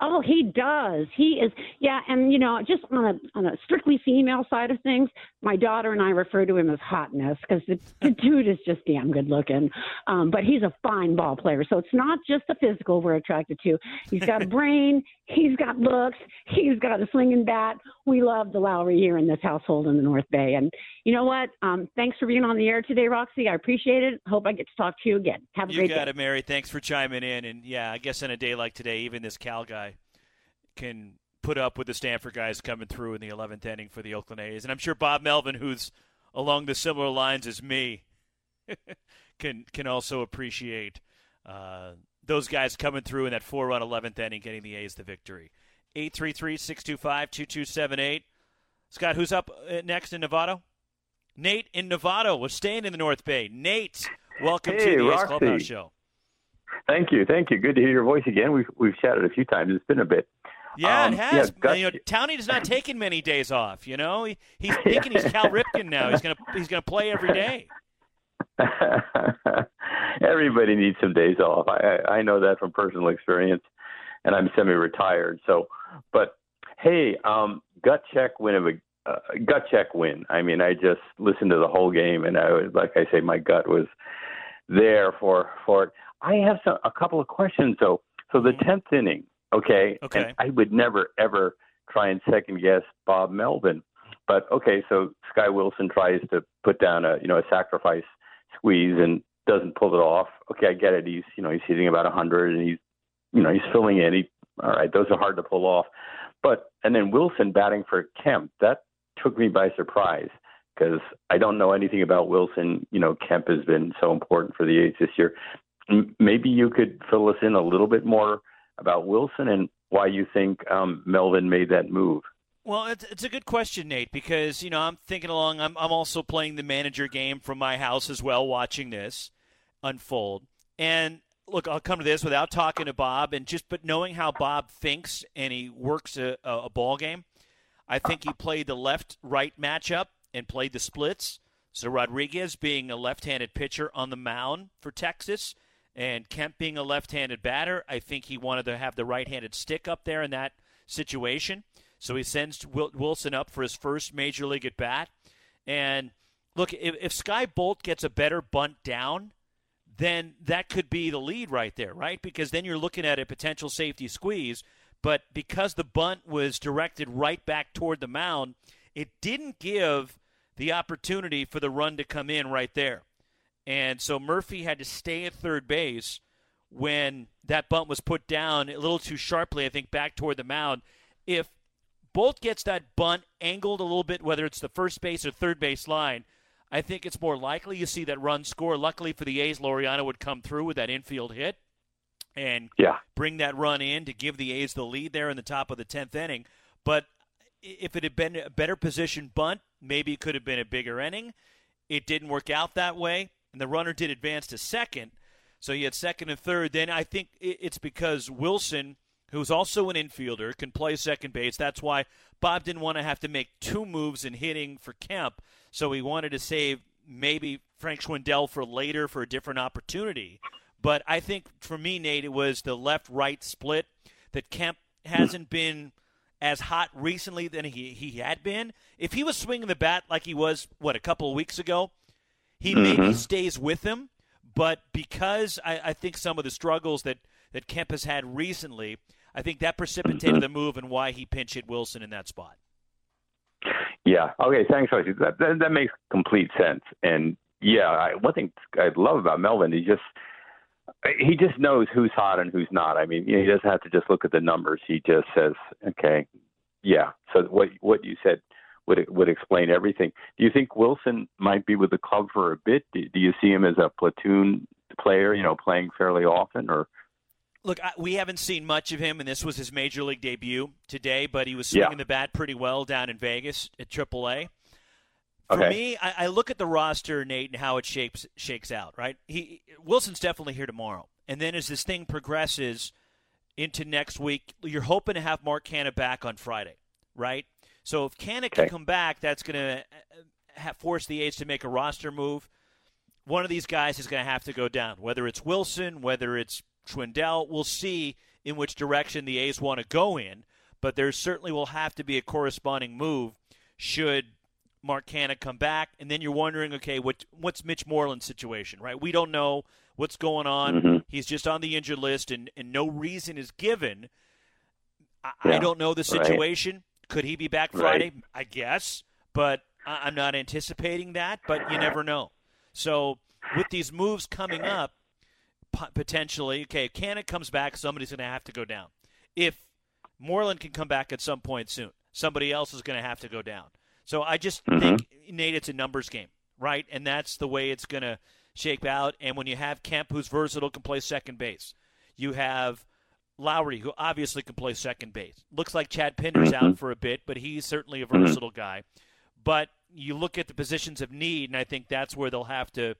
Oh, he does. He is, yeah. And you know, just on a on a strictly female side of things, my daughter and I refer to him as hotness because the, the dude is just damn good looking. Um, but he's a fine ball player, so it's not just the physical we're attracted to. He's got a brain. He's got looks. He's got a swinging bat. We love the Lowrie here in this household in the North Bay. And you know what? Um, thanks for being on the air today, Roxy. I appreciate it. Hope I get to talk to you again. Have a great day. You got it, Mary. Thanks for chiming in. And yeah, I guess on a day like today, even this Cal guy can put up with the Stanford guys coming through in the 11th inning for the Oakland A's. And I'm sure Bob Melvin, who's along the similar lines as me, can can also appreciate uh, those guys coming through in that four-run 11th inning, getting the A's the victory. 833-625-2278. Scott, who's up uh, next in Nevada? Nate in Nevada was staying in the North Bay. Nate, welcome Hey, to the A's Clubhouse Show. Thank you, thank you. Good to hear your voice again. We've we've chatted a few times. It's been a bit. Yeah, Um, it has. yeah, you know, Townie has not taken many days off. You know, he, he's thinking he's Cal Ripken now. He's gonna he's gonna play every day. Everybody needs some days off. I I I know that from personal experience, and I'm semi-retired. So, but hey, um, gut check win of a uh, gut check win. I mean, I just listened to the whole game, and I was like I say, my gut was there for for it. I have some a couple of questions though. So the tenth inning, okay, Okay. and I would never ever try and second guess Bob Melvin, but okay, so Sky Wilson tries to put down a you know a sacrifice squeeze and doesn't pull it off. Okay, I get it. He's you know he's hitting about a hundred and he's you know he's filling in. He all right, those are hard to pull off. But and then Wilson batting for Kemp that took me by surprise because I don't know anything about Wilson. You know, Kemp has been so important for the A's this year. M- Maybe you could fill us in a little bit more about Wilson and why you think um, Melvin made that move. Well, it's, it's a good question, Nate, because you know I'm thinking along. I'm I'm also playing the manager game from my house as well, watching this unfold. And look, I'll come to this without talking to Bob, and just but knowing how Bob thinks and he works a, a, ball game. I think he played the left-right matchup and played the splits. So Rodriguez being a left-handed pitcher on the mound for Texas, and Kemp being a left-handed batter, I think he wanted to have the right-handed stick up there in that situation. So he sends Wilson up for his first major league at bat. And look, if, if Skye Bolt gets a better bunt down, then that could be the lead right there, right? Because then you're looking at a potential safety squeeze. But because the bunt was directed right back toward the mound, it didn't give the opportunity for the run to come in right there. And so Murphy had to stay at third base when that bunt was put down a little too sharply, I think, back toward the mound. If Bolt gets that bunt angled a little bit, whether it's the first base or third base line, I think it's more likely you see that run score. Luckily for the A's, Laureano would come through with that infield hit and Yeah. bring that run in to give the A's the lead there in the top of the 10th inning. But if it had been a better position bunt, maybe it could have been a bigger inning. It didn't work out that way, and the runner did advance to second. So you had second and third. Then I think it's because Wilson who's also an infielder, can play second base. That's why Bob didn't want to have to make two moves in hitting for Kemp, so he wanted to save maybe Frank Schwindel for later for a different opportunity. But I think for me, Nate, it was the left right split that Kemp hasn't been as hot recently than he, he had been. If he was swinging the bat like he was, what, a couple of weeks ago, he Mm-hmm. maybe stays with him. But because I, I think some of the struggles that, that Kemp has had recently, I think that precipitated Mm-hmm. the move and why he pinch hit Wilson in that spot. Yeah. Okay. Thanks, Archie. That, that that makes complete sense. And yeah, I, one thing I love about Melvin, he just he just knows who's hot and who's not. I mean, you know, he doesn't have to just look at the numbers. He just says, okay, yeah. So what what you said would would explain everything. Do you think Wilson might be with the club for a bit? Do, do you see him as a platoon player? You know, playing fairly often, or Look, I, we haven't seen much of him, and this was his major league debut today, but he was Yeah. swinging the bat pretty well down in Vegas at AAA. For Okay. me, I, I look at the roster, Nate, and how it shapes shakes out. Right, he Wilson's definitely here tomorrow, and then as this thing progresses into next week, you're hoping to have Mark Canha back on Friday, right? So if Canha can come back, that's going to have, force the A's to make a roster move. One of these guys is going to have to go down, whether it's Wilson, whether it's Schwindel. We'll see in which direction the A's want to go in, but there certainly will have to be a corresponding move should Mark Canha come back. And then you're wondering, okay, what what's Mitch Moreland's situation, right? We don't know what's going on. Mhm. He's just on the injured list, and, and no reason is given. I, I don't know the right. Could he be back Right. Friday? I guess, but I'm not anticipating that. But you never know. So with these moves coming up, potentially, okay, if Canha comes back, somebody's going to have to go down. If Moreland can come back at some point soon, somebody else is going to have to go down. So I just Mhm. think, Nate, it's a numbers game, right? And that's the way it's going to shape out. And when you have Kemp, who's versatile, can play second base, you have Lowrie, who obviously can play second base. Looks like Chad Pinder's out for a bit, but he's certainly a Mhm. versatile guy. But you look at the positions of need, and I think that's where they'll have to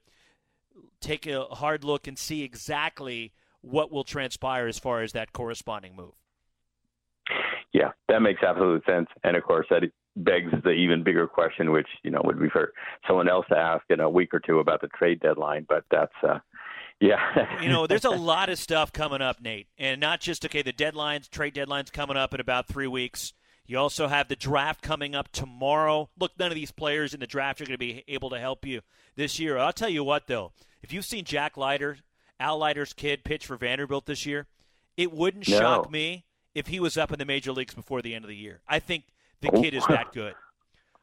take a hard look and see exactly what will transpire as far as that corresponding move. Yeah, that makes absolute sense. And of course, that begs the even bigger question, which you know would be for someone else to ask in a week or two about the trade deadline. But that's, uh, yeah, you know, there's a lot of stuff coming up, Nate, and not just okay. The deadlines, trade deadlines coming up in about three weeks. You also have the draft coming up tomorrow. Look, none of these players in the draft are going to be able to help you this year. I'll tell you what, though, if you've seen Jack Leiter, Al Leiter's kid, pitch for Vanderbilt this year, it wouldn't No. shock me if he was up in the major leagues before the end of the year. I think the kid is that good.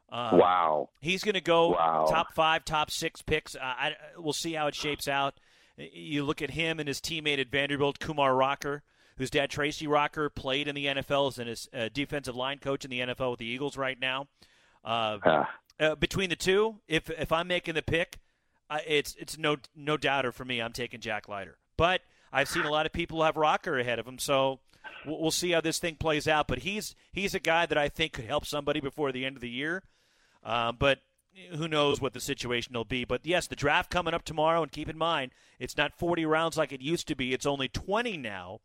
Um, wow. He's going to go Wow. top five, top six picks. Uh, I, we'll see how it shapes out. You look at him and his teammate at Vanderbilt, Kumar Rocker, whose dad Tracy Rocker played in the NFL as a is a defensive line coach in the NFL with the Eagles right now. Uh, uh, between the two, if if I'm making the pick, uh, it's it's no no doubter for me. I'm taking Jack Leiter, but I've seen a lot of people have Rocker ahead of him, so we'll, we'll see how this thing plays out. But he's he's a guy that I think could help somebody before the end of the year. Uh, but who knows what the situation will be. But yes, the draft coming up tomorrow, and keep in mind, it's not 40 rounds like it used to be. It's only 20 now.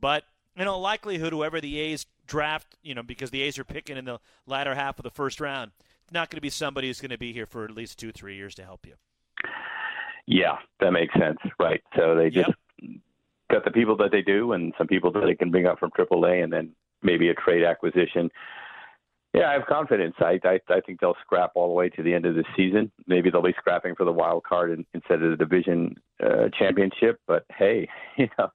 But in all likelihood, whoever the A's draft, you know, because the A's are picking in the latter half of the first round, it's not going to be somebody who's going to be here for at least two, three years to help you. Yeah, that makes sense. Right. So they just got the people that they do, and some people that they can bring up from AAA, and then maybe a trade acquisition. Yeah, I have confidence. I, I I think they'll scrap all the way to the end of the season. Maybe they'll be scrapping for the wild card in, instead of the division uh, championship. But hey, you know,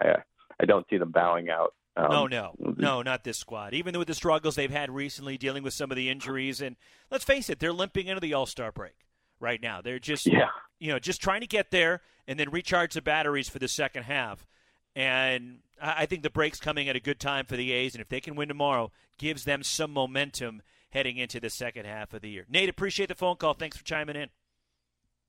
I I don't see them bowing out. Um, no, no, no, not this squad. Even with the struggles they've had recently, dealing with some of the injuries, and let's face it, they're limping into the All Star break right now. They're just, Yeah. you know, just trying to get there and then recharge the batteries for the second half. And I think the break's coming at a good time for the A's, and if they can win tomorrow, gives them some momentum heading into the second half of the year. Nate, appreciate the phone call. Thanks for chiming in.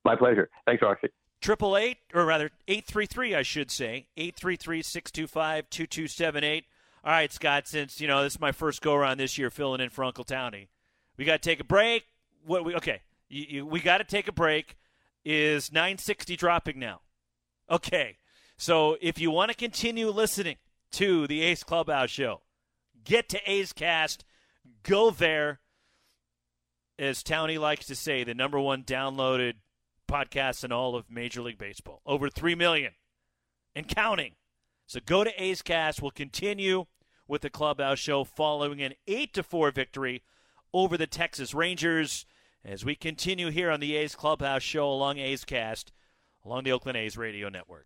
My pleasure. Thanks, Roxy. Triple eight, or rather eight three three, I should say eight three three six two five two two seven eight. All right, Scott. Since you know this is my first go around this year, filling in for Uncle Townie, we got to take a break. What we okay? You, you, we got to take a break. Is nine sixty dropping now? Okay, so if you want to continue listening to the A's Clubhouse Show. Get to A's Cast. Go there. As Townie likes to say, the number one downloaded podcast in all of Major League Baseball. Over 3 million and counting. So go to A's Cast. We'll continue with the Clubhouse Show following an 8 to 4 victory over the Texas Rangers as we continue here on the A's Clubhouse Show along A's Cast along the Oakland A's radio network.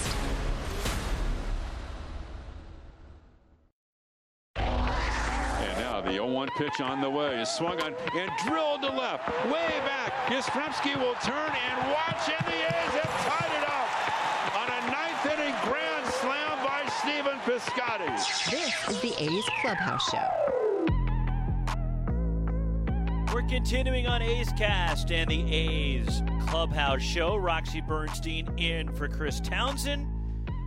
Now the 0-1 pitch on the way is swung on and drilled to left, way back. Yastrzemski will turn and watch, and the A's have tied it up on a ninth inning grand slam by Stephen Piscotty. This is the A's Clubhouse Show. We're continuing on A's Cast and the A's Clubhouse Show. Roxy Bernstein in for Chris Townsend.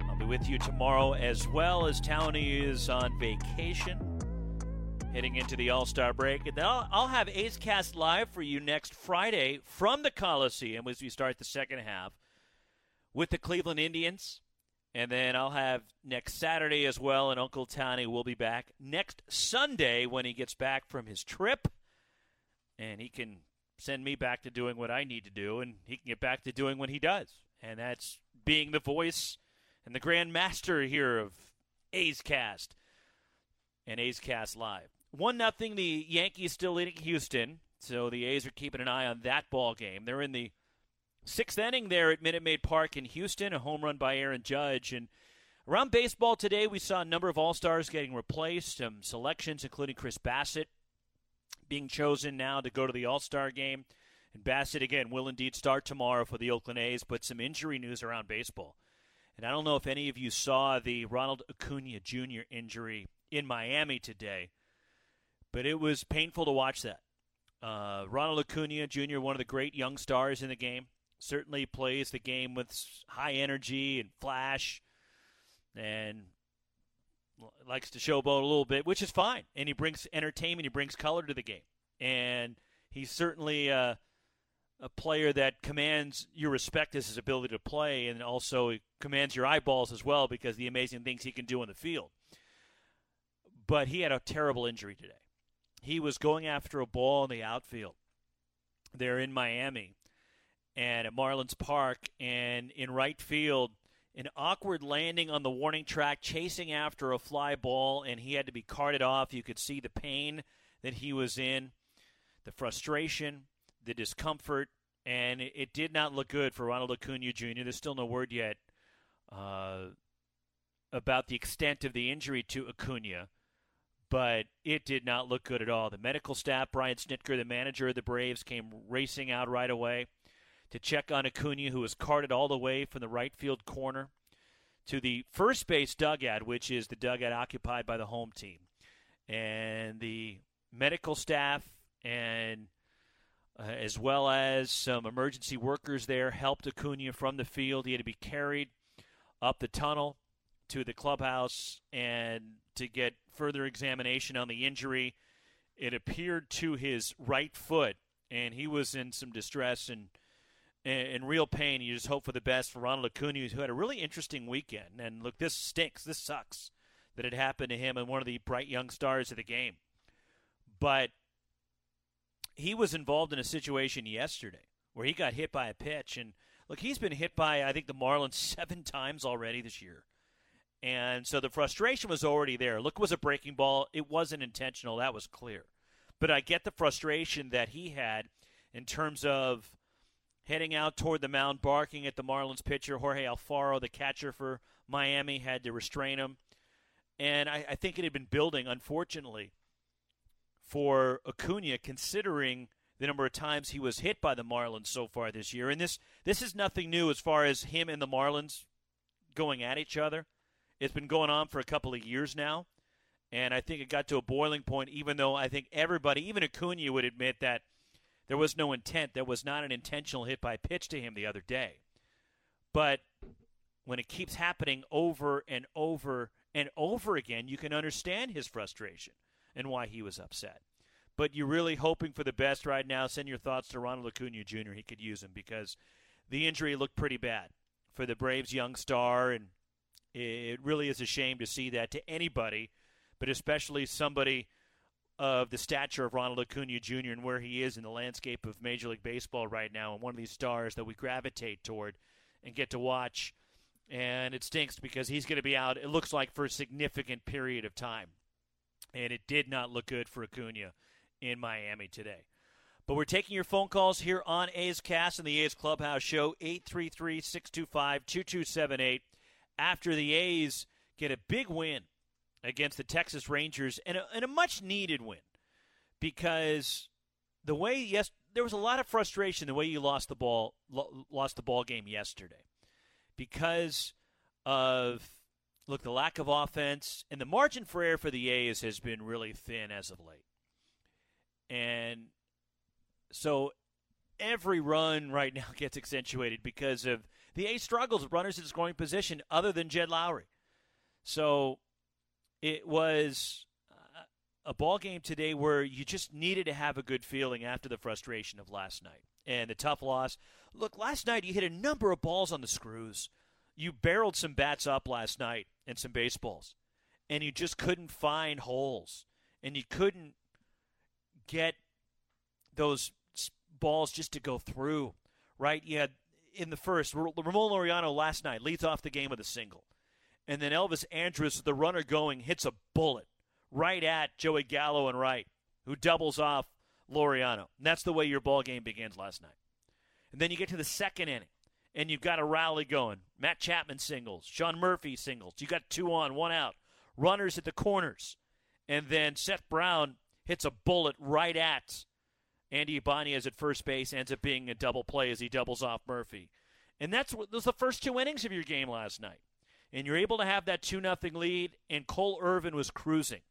I'll be with you tomorrow as well as Townie is on vacation. Heading into the All Star break. And then I'll, I'll have A's Cast live for you next Friday from the Coliseum as we start the second half with the Cleveland Indians. And then I'll have next Saturday as well, and Uncle Townie will be back next Sunday when he gets back from his trip and he can send me back to doing what I need to do, and he can get back to doing what he does, and that's being the voice and the grand master here of A's Cast and A's Cast Live. One nothing. The Yankees still leading Houston, so the A's are keeping an eye on that ball game. They're in the sixth inning there at Minute Maid Park in Houston, a home run by Aaron Judge, and around baseball today, we saw a number of All Stars getting replaced, some selections including Chris Bassitt being chosen now to go to the All Star game. And Bassitt, again, will indeed start tomorrow for the Oakland A's, but some injury news around baseball. And I don't know if any of you saw the Ronald Acuna Jr. injury in Miami today, but it was painful to watch that. Uh, Ronald Acuna Jr., one of the great young stars in the game, certainly plays the game with high energy and flash and likes to showboat a little bit, which is fine. And he brings entertainment, he brings color to the game. And he's certainly uh, a player that commands your respect as his ability to play, and also commands your eyeballs as well because the amazing things he can do in the field. But he had a terrible injury today. He was going after a ball in the outfield, They're in Miami and at Marlins Park, and in right field, an awkward landing on the warning track, chasing after a fly ball, and he had to be carted off. You could see the pain that he was in, the frustration, the discomfort, and it, it did not look good for Ronald Acuna Jr. There's still no word yet uh, about the extent of the injury to Acuna, but it did not look good at all. The medical staff, Brian Snitker, the manager of the Braves, came racing out right away to check on Acuna, who was carted all the way from the right field corner to the first base dugout, which is the dugout occupied by the home team. And the medical staff and uh, as well as some emergency workers there helped Acuna from the field. He had to be carried up the tunnel to the clubhouse and to get further examination on the injury. It appeared to his right foot, and he was in some distress and – in real pain. You just hope for the best for Ronald Acuna, who had a really interesting weekend. And look, this stinks. This sucks that it happened to him and one of the bright young stars of the game. But he was involved in a situation yesterday where he got hit by a pitch. And look, he's been hit by, I think, the Marlins seven times already this year. And so the frustration was already there. Look, was a breaking ball. It wasn't intentional. That was clear. But I get the frustration that he had in terms of heading out toward the mound, barking at the Marlins pitcher. Jorge Alfaro, the catcher for Miami, had to restrain him. And I, I think it had been building, unfortunately, for Acuna, considering the number of times he was hit by the Marlins so far this year. And this this is nothing new as far as him and the Marlins going at each other. It's been going on for a couple of years now. And I think it got to a boiling point, even though I think everybody, even Acuna, would admit that – there was no intent. There was not an intentional hit by pitch to him the other day. But when it keeps happening over and over and over again, you can understand his frustration and why he was upset. But you're really hoping for the best right now. Send your thoughts to Ronald Acuna Jr. He could use him because the injury looked pretty bad for the Braves' young star, and it really is a shame to see that to anybody, but especially somebody of the stature of Ronald Acuna Jr. and where he is in the landscape of Major League Baseball right now, and one of these stars that we gravitate toward and get to watch. And it stinks because he's going to be out, it looks like, for a significant period of time. And it did not look good for Acuna in Miami today. But we're taking your phone calls here on A's Cast and the A's Clubhouse Show, 833 625 2278. After the A's get a big win against the Texas Rangers and a, and a much needed win because the way yes there was a lot of frustration the way you lost the ball lost the ball game yesterday because of look the lack of offense and the margin for error for the A's has been really thin as of late. And so every run right now gets accentuated because of the A's struggles with runners in scoring position other than Jed Lowrie. so it was uh, a ball game today where you just needed to have a good feeling after the frustration of last night and the tough loss. Look, last night you hit a number of balls on the screws. You barreled some bats up last night and some baseballs, and you just couldn't find holes, and you couldn't get those balls just to go through. Right? You had in the first Ramon Laureano last night leads off the game with a single and then Elvis Andrus, the runner going, hits a bullet right at Joey Gallo and Wright, who doubles off Laureano. And that's the way your ball game begins last night. And then you get to the second inning, and you've got a rally going. Matt Chapman singles, Sean Murphy singles. You got two on, one out. Runners at the corners, and then Seth Brown hits a bullet right at Andy Ibanez at first base. Ends up being a double play as he doubles off Murphy. And that's what those the first two innings of your game last night and you're able to have that 2 nothing lead, and Cole Irvin was cruising.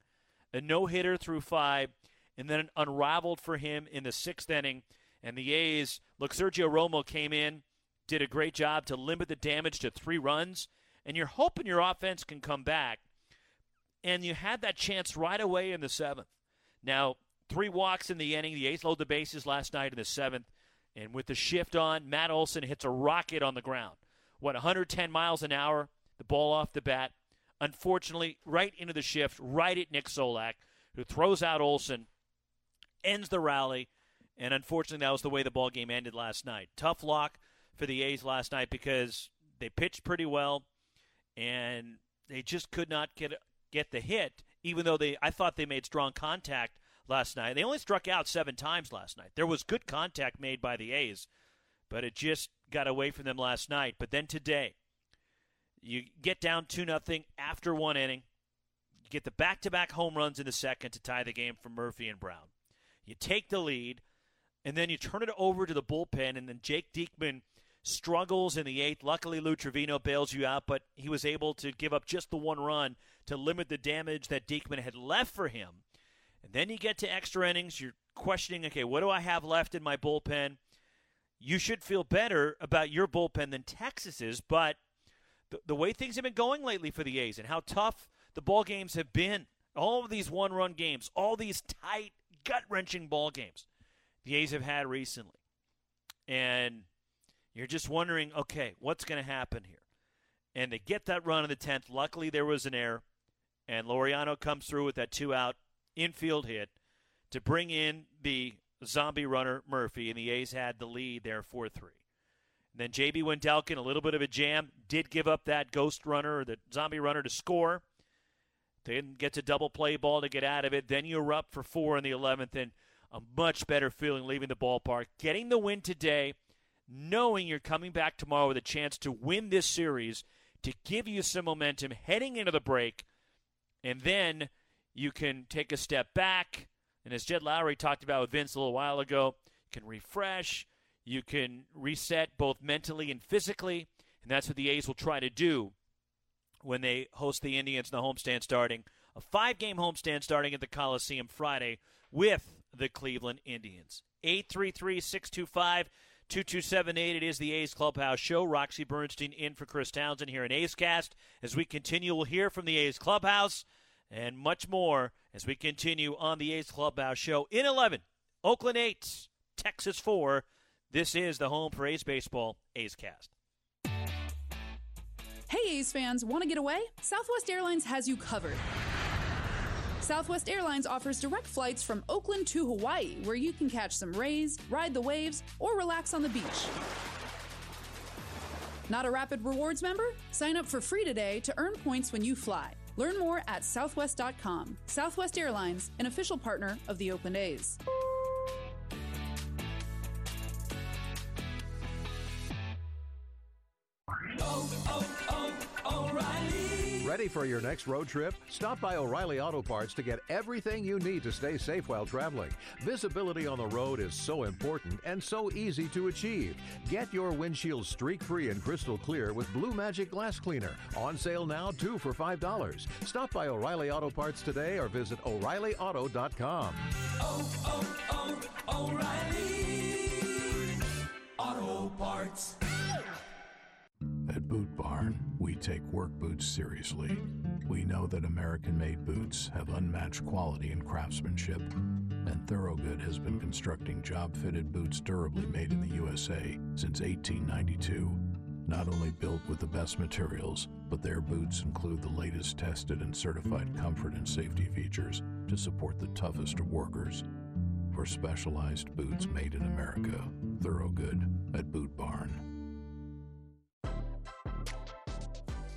A no hitter through five, and then unraveled for him in the sixth inning. And the A's, look, Sergio Romo came in, did a great job to limit the damage to three runs, and you're hoping your offense can come back. And you had that chance right away in the seventh. Now, three walks in the inning. The A's load the bases last night in the seventh. And with the shift on, Matt Olson hits a rocket on the ground. What, 110 miles an hour? the ball off the bat. Unfortunately, right into the shift, right at Nick Solak, who throws out Olson, ends the rally, And unfortunately, that was the way the ball game ended last night. Tough lock for the A's last night because they pitched pretty well, and they just could not get get the hit. Even though they, I thought they made strong contact last night. They only struck out seven times last night. There was good contact made by the A's, but it just got away from them last night. But then today, you get down two nothing after one inning. You get the back-to-back home runs in the second to tie the game for Murphy and Brown. You take the lead, and then you turn it over to the bullpen, and then Jake Diekman struggles in the eighth. Luckily, Lou Trivino bails you out, but he was able to give up just the one run to limit the damage that Diekman had left for him. And then you get to extra innings. You're questioning, okay, what do I have left in my bullpen? You should feel better about your bullpen than Texas's, but the, the way things have been going lately for the A's and how tough the ball games have been, all of these one-run games, all these tight, gut-wrenching ball games the A's have had recently, and you're just wondering, okay, what's going to happen here? And they get that run in the tenth. Luckily, there was an error, and Laureano comes through with that two-out infield hit to bring in the zombie runner Murphy, and the A's had the lead there 4 3. Then JB Wendelken, a little bit of a jam, did give up that ghost runner or the zombie runner to score. Then gets a double play ball to get out of it. Then you're up for four in the 11th, and a much better feeling leaving the ballpark. Getting the win today, knowing you're coming back tomorrow with a chance to win this series, to give you some momentum heading into the break, and then you can take a step back. And as Jed Lowrie talked about with Vince a little while ago, you can refresh, you can reset both mentally and physically, and that's what the A's will try to do when they host the Indians in the homestand starting. A five game homestand starting at the Coliseum Friday with the Cleveland Indians. 833 625 2278. It is the A's Clubhouse Show. Roxy Bernstein in for Chris Townsend here in A's Cast. As we continue, we'll hear from the A's Clubhouse and much more as we continue on the A's Clubhouse Show in 11. Oakland 8, Texas 4. This is the home for A's Baseball, A's Cast. Hey, A's fans, want to get away? Southwest Airlines has you covered. Southwest Airlines offers direct flights from Oakland to Hawaii, where you can catch some rays, ride the waves, or relax on the beach. Not a Rapid Rewards member? Sign up for free today to earn points when you fly. Learn more at southwest.com. Southwest Airlines, an official partner of the Oakland A's. Oh, oh, Ready for your next road trip? Stop by O'Reilly Auto Parts to get everything you need to stay safe while traveling. Visibility on the road is so important and so easy to achieve. Get your windshield streak free and crystal clear with Blue Magic Glass Cleaner. On sale now, two for $5. Stop by O'Reilly Auto Parts today or visit O'ReillyAuto.com. Oh, oh, oh, O'Reilly Auto Parts. At Boot Barn, we take work boots seriously. We know that American made boots have unmatched quality and craftsmanship, and Thorogood has been constructing job fitted boots durably made in the USA since 1892. Not only built with the best materials, but their boots include the latest tested and certified comfort and safety features to support the toughest of workers. For specialized boots made in America, Thorogood at Boot Barn.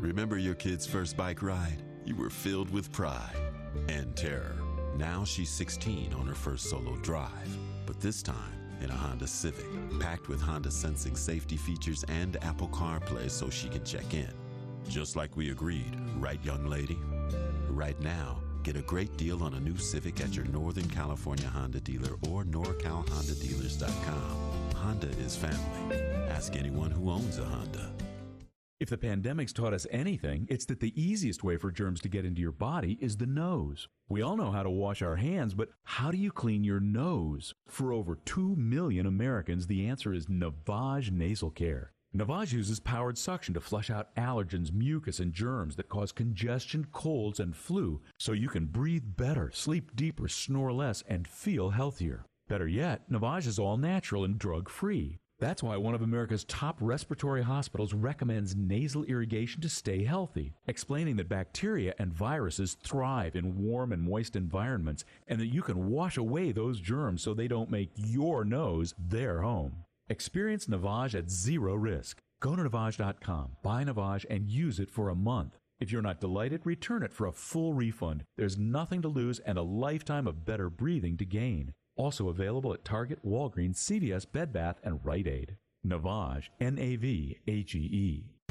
Remember your kid's first bike ride? You were filled with pride and terror. Now she's 16 on her first solo drive, but this time in a Honda Civic, packed with Honda Sensing safety features and Apple CarPlay so she can check in. Just like we agreed, right, young lady? Right now, get a great deal on a new Civic at your Northern California Honda dealer or NorCalHondaDealers.com. Honda is family. Ask anyone who owns a Honda. If the pandemic's taught us anything, it's that the easiest way for germs to get into your body is the nose. We all know how to wash our hands, but how do you clean your nose? For over 2 million Americans, the answer is Navage Nasal Care. Navage uses powered suction to flush out allergens, mucus, and germs that cause congestion, colds, and flu, so you can breathe better, sleep deeper, snore less, and feel healthier. Better yet, Navage is all natural and drug free. That's why one of America's top respiratory hospitals recommends nasal irrigation to stay healthy, explaining that bacteria and viruses thrive in warm and moist environments and that you can wash away those germs so they don't make your nose their home. Experience Navage at zero risk. Go to Navage.com, buy Navage, and use it for a month. If you're not delighted, return it for a full refund. There's nothing to lose and a lifetime of better breathing to gain. Also available at Target, Walgreens, CVS, Bed Bath, and Rite Aid. Navage, N A V H E E.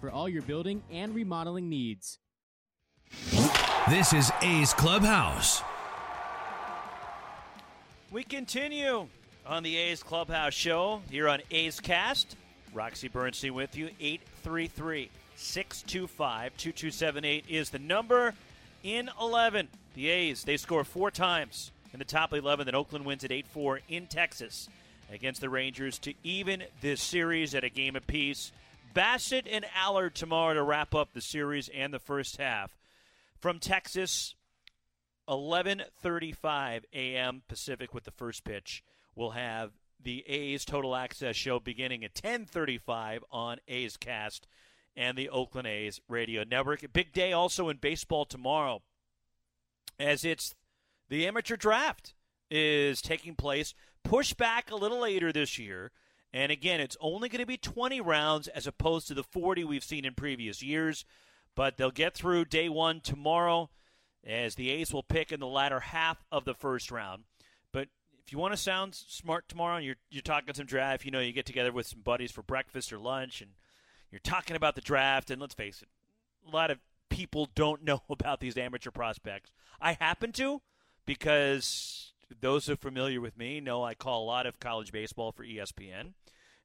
for all your building and remodeling needs. This is A's Clubhouse. We continue on the A's Clubhouse show here on A's Cast. Roxy Bernstein with you. 833 625 2278 is the number. In 11, the A's, they score four times in the top 11. Then Oakland wins at 8 4 in Texas against the Rangers to even this series at a game apiece. Bassitt and Allard tomorrow to wrap up the series and the first half. From Texas, 11:35 a.m. Pacific with the first pitch. We'll have the A's Total Access show beginning at 10:35 on A's Cast and the Oakland A's radio network. Big day also in baseball tomorrow as it's the amateur draft is taking place pushed back a little later this year and again, it's only going to be 20 rounds as opposed to the 40 we've seen in previous years. But they'll get through day one tomorrow as the A's will pick in the latter half of the first round. But if you want to sound smart tomorrow and you're, you're talking some draft, you know, you get together with some buddies for breakfast or lunch and you're talking about the draft. And let's face it, a lot of people don't know about these amateur prospects. I happen to because those who are familiar with me know I call a lot of college baseball for ESPN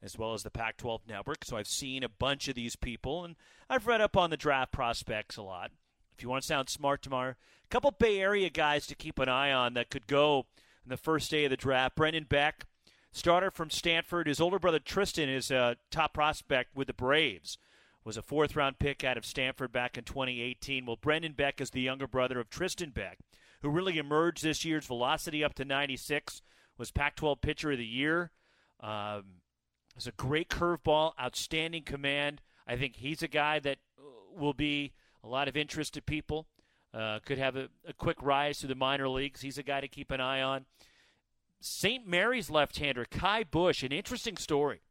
as well as the Pac 12 network. So I've seen a bunch of these people, and I've read up on the draft prospects a lot. If you want to sound smart tomorrow, a couple Bay Area guys to keep an eye on that could go in the first day of the draft. Brendan Beck, starter from Stanford. His older brother Tristan is a top prospect with the Braves. Was a fourth round pick out of Stanford back in 2018. Well, Brendan Beck is the younger brother of Tristan Beck, who really emerged this year's velocity up to 96, was Pac 12 pitcher of the year. Um, has a great curveball, outstanding command. I think he's a guy that will be a lot of interest to people. Uh, could have a, a, quick rise to the minor leagues. He's a guy to keep an eye on. St. Mary's left-hander Ky Bush, an interesting story.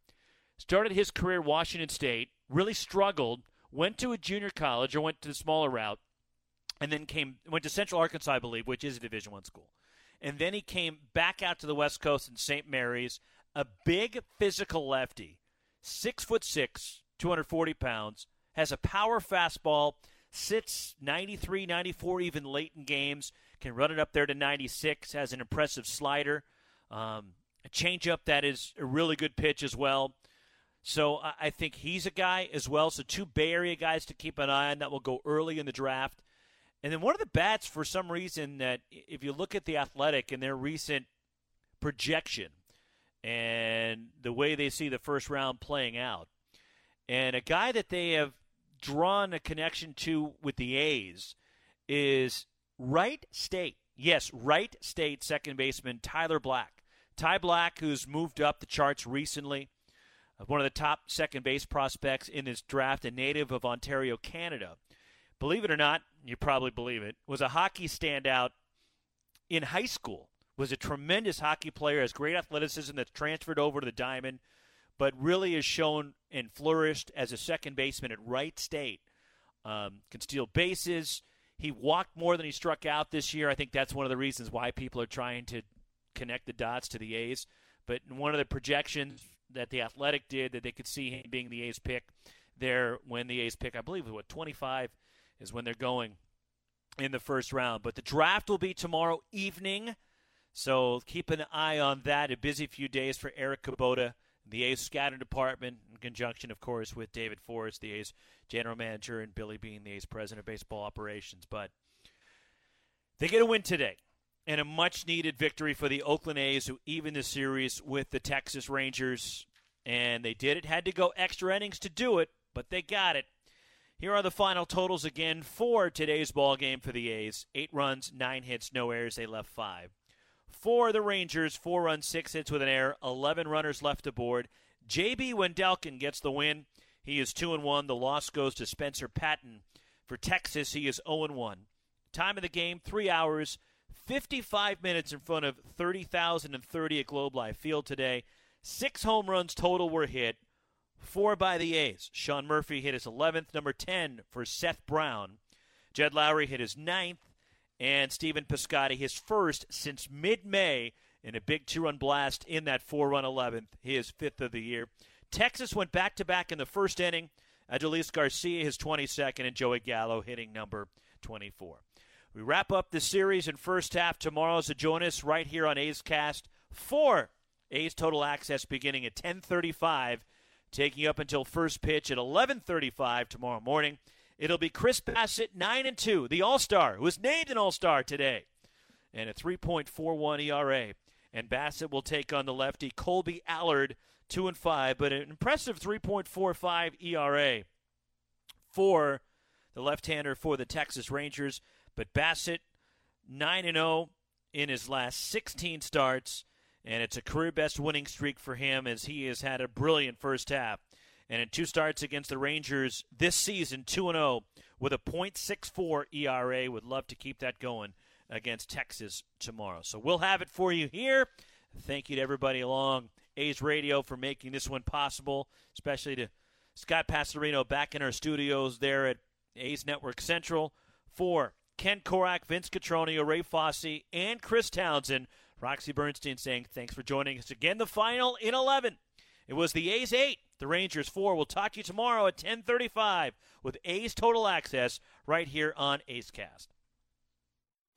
Started his career Washington State, really struggled, went to a junior college or went to the smaller route, and then came went to Central Arkansas, I believe, which is a Division One school. And then he came back out to the West Coast in St. Mary's, a big physical lefty, six foot six, 240 pounds, has a power fastball, sits 93, 94 even late in games, can run it up there to 96, has an impressive slider, um, a changeup that is a really good pitch as well. So I think he's a guy as well. So two Bay Area guys to keep an eye on that will go early in the draft. And then one of the bats, for some reason, that if you look at the Athletic and their recent projection and the way they see the first round playing out, and a guy that they have drawn a connection to with the A's is Wright State. Yes, Wright State second baseman Tyler Black. Ty Black, who's moved up the charts recently, uh, one of the top second base prospects in this draft, a native of Ontario, Canada. Believe it or not, you probably believe it, was a hockey standout in high school. Was a tremendous hockey player, has great athleticism that's transferred over to the Diamond, but really has shown and flourished as a second baseman at Wright State. Um, can steal bases. He walked more than he struck out this year. I think that's one of the reasons why people are trying to connect the dots to the A's. But one of the projections that the Athletic did that they could see him being the A's pick there when the A's pick, I believe, was what 25 is when they're going in the first round. But the draft will be tomorrow evening, so keep an eye on that. A busy few days for Eric Kubota, the A's scouting department, in conjunction, of course, with David Forst, the A's general manager, and Billy Beane, the A's president of baseball operations. But they get a win today and a much needed victory for the Oakland A's, who even the series with the Texas Rangers. And they did it. Had to go extra innings to do it, but they got it. Here are the final totals again for today's ball game for the A's: eight runs, nine hits, no errors. They left five. For the Rangers, four runs, six hits with an error, eleven runners left aboard. J.B. Wendelken gets the win. He is two and one. The loss goes to Spencer Patton. For Texas, he is zero and one. Time of the game: three hours 55 minutes in front of 30,030 at Globe Life Field today. Six home runs total were hit, four by the A's. Sean Murphy hit his 11th, number 10 for Seth Brown. Jed Lowrie hit his ninth, and Stephen Piscotty his first since mid May in a big two run blast in that four run 11th, his fifth of the year. Texas went back to back in the first inning. Adolis Garcia his 22nd, and Joey Gallo hitting number 24. We wrap up the series in first half tomorrow. So join us right here on A's Cast for A's Total Access beginning at 10:35, taking up until first pitch at 11:35 tomorrow morning. It'll be Chris Bassitt, nine and two, the All Star, who was named an All Star today, and a 3.41 ERA. And Bassitt will take on the lefty Kolby Allard, two and five, but an impressive 3.45 ERA for the left-hander for the Texas Rangers. But Bassitt, 9 and 0 in his last 16 starts, and it's a career best winning streak for him as he has had a brilliant first half. And in two starts against the Rangers this season, 2 0 with a .64 ERA. Would love to keep that going against Texas tomorrow. So we'll have it for you here. Thank you to everybody along A's Radio for making this one possible, especially to Scott Pastorino back in our studios there at A's Network Central for Ken Korach, Vince Cotroneo, Ray Fosse, and Chris Townsend. Roxy Bernstein saying thanks for joining us again. The final in 11. It was the A's 8, the Rangers 4. We'll talk to you tomorrow at 1035 with A's Total Access right here on A's Cast.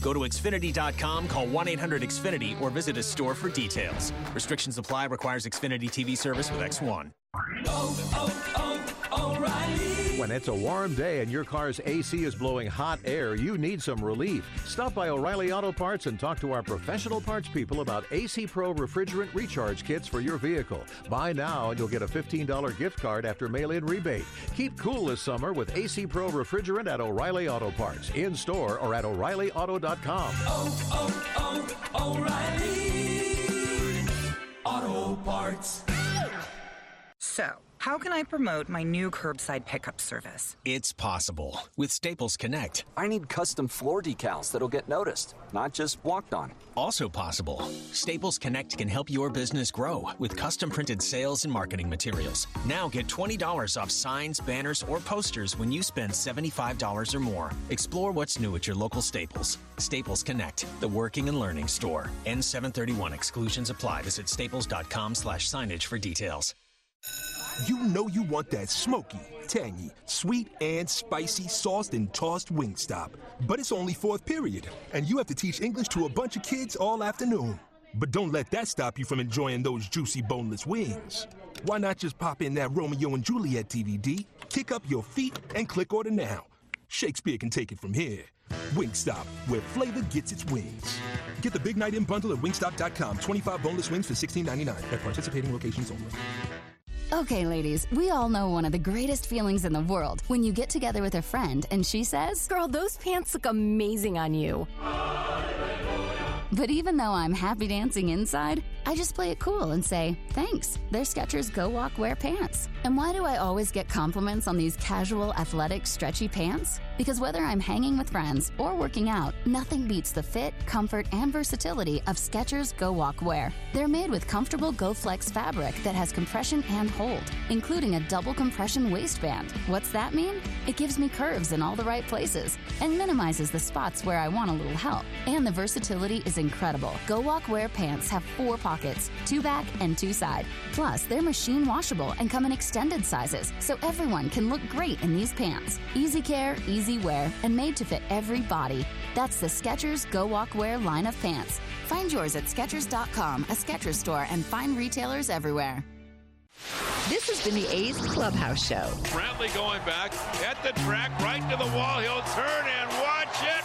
Go to Xfinity.com, call 1 800 Xfinity, or visit a store for details. Restrictions apply, requires Xfinity TV service with X1. When it's a warm day and your car's AC is blowing hot air, you need some relief. Stop by O'Reilly Auto Parts and talk to our professional parts people about AC Pro refrigerant recharge kits for your vehicle. Buy now and you'll get a $15 gift card after mail in rebate. Keep cool this summer with AC Pro refrigerant at O'Reilly Auto Parts, in store or at O'ReillyAuto.com. Oh, oh, oh, oh, O'Reilly Auto Parts. So, How can I promote my new curbside pickup service? It's possible with Staples Connect. I need custom floor decals that'll get noticed, not just walked on. Also possible. Staples Connect can help your business grow with custom printed sales and marketing materials. Now get $20 off signs, banners, or posters when you spend $75 or more. Explore what's new at your local Staples. Staples Connect, the working and learning store. N731 exclusions apply. Visit staples.com slash signage for details. You know you want that smoky, tangy, sweet, and spicy sauced and tossed Wingstop. But it's only fourth period, and you have to teach English to a bunch of kids all afternoon. But don't let that stop you from enjoying those juicy boneless wings. Why not just pop in that Romeo and Juliet DVD, kick up your feet, and click order now? Shakespeare can take it from here. Wingstop, where flavor gets its wings. Get the Big Night In bundle at wingstop.com. 25 boneless wings for $16.99 at participating locations only. Okay, ladies, we all know one of the greatest feelings in the world when you get together with a friend and she says, Girl, those pants look amazing on you. But even though I'm happy dancing inside, I just play it cool and say, thanks, they're Skechers Go Walk Wear pants. And why do I always get compliments on these casual, athletic, stretchy pants? Because whether I'm hanging with friends or working out, nothing beats the fit, comfort, and versatility of Skechers Go Walk Wear. They're made with comfortable Go Flex fabric that has compression and hold, including a double compression waistband. What's that mean? It gives me curves in all the right places and minimizes the spots where I want a little help. And the versatility is incredible. Go Walk Wear pants have four pockets, two back and two side. Plus, they're machine washable and come in extended sizes, so everyone can look great in these pants. Easy care, easy wear, and made to fit every body. That's the Skechers Go Walk Wear line of pants. Find yours at Skechers.com, a Skechers store, and find retailers everywhere. This has been the A's Clubhouse Show. Brantley going back at the track, right to the wall. He'll turn and watch it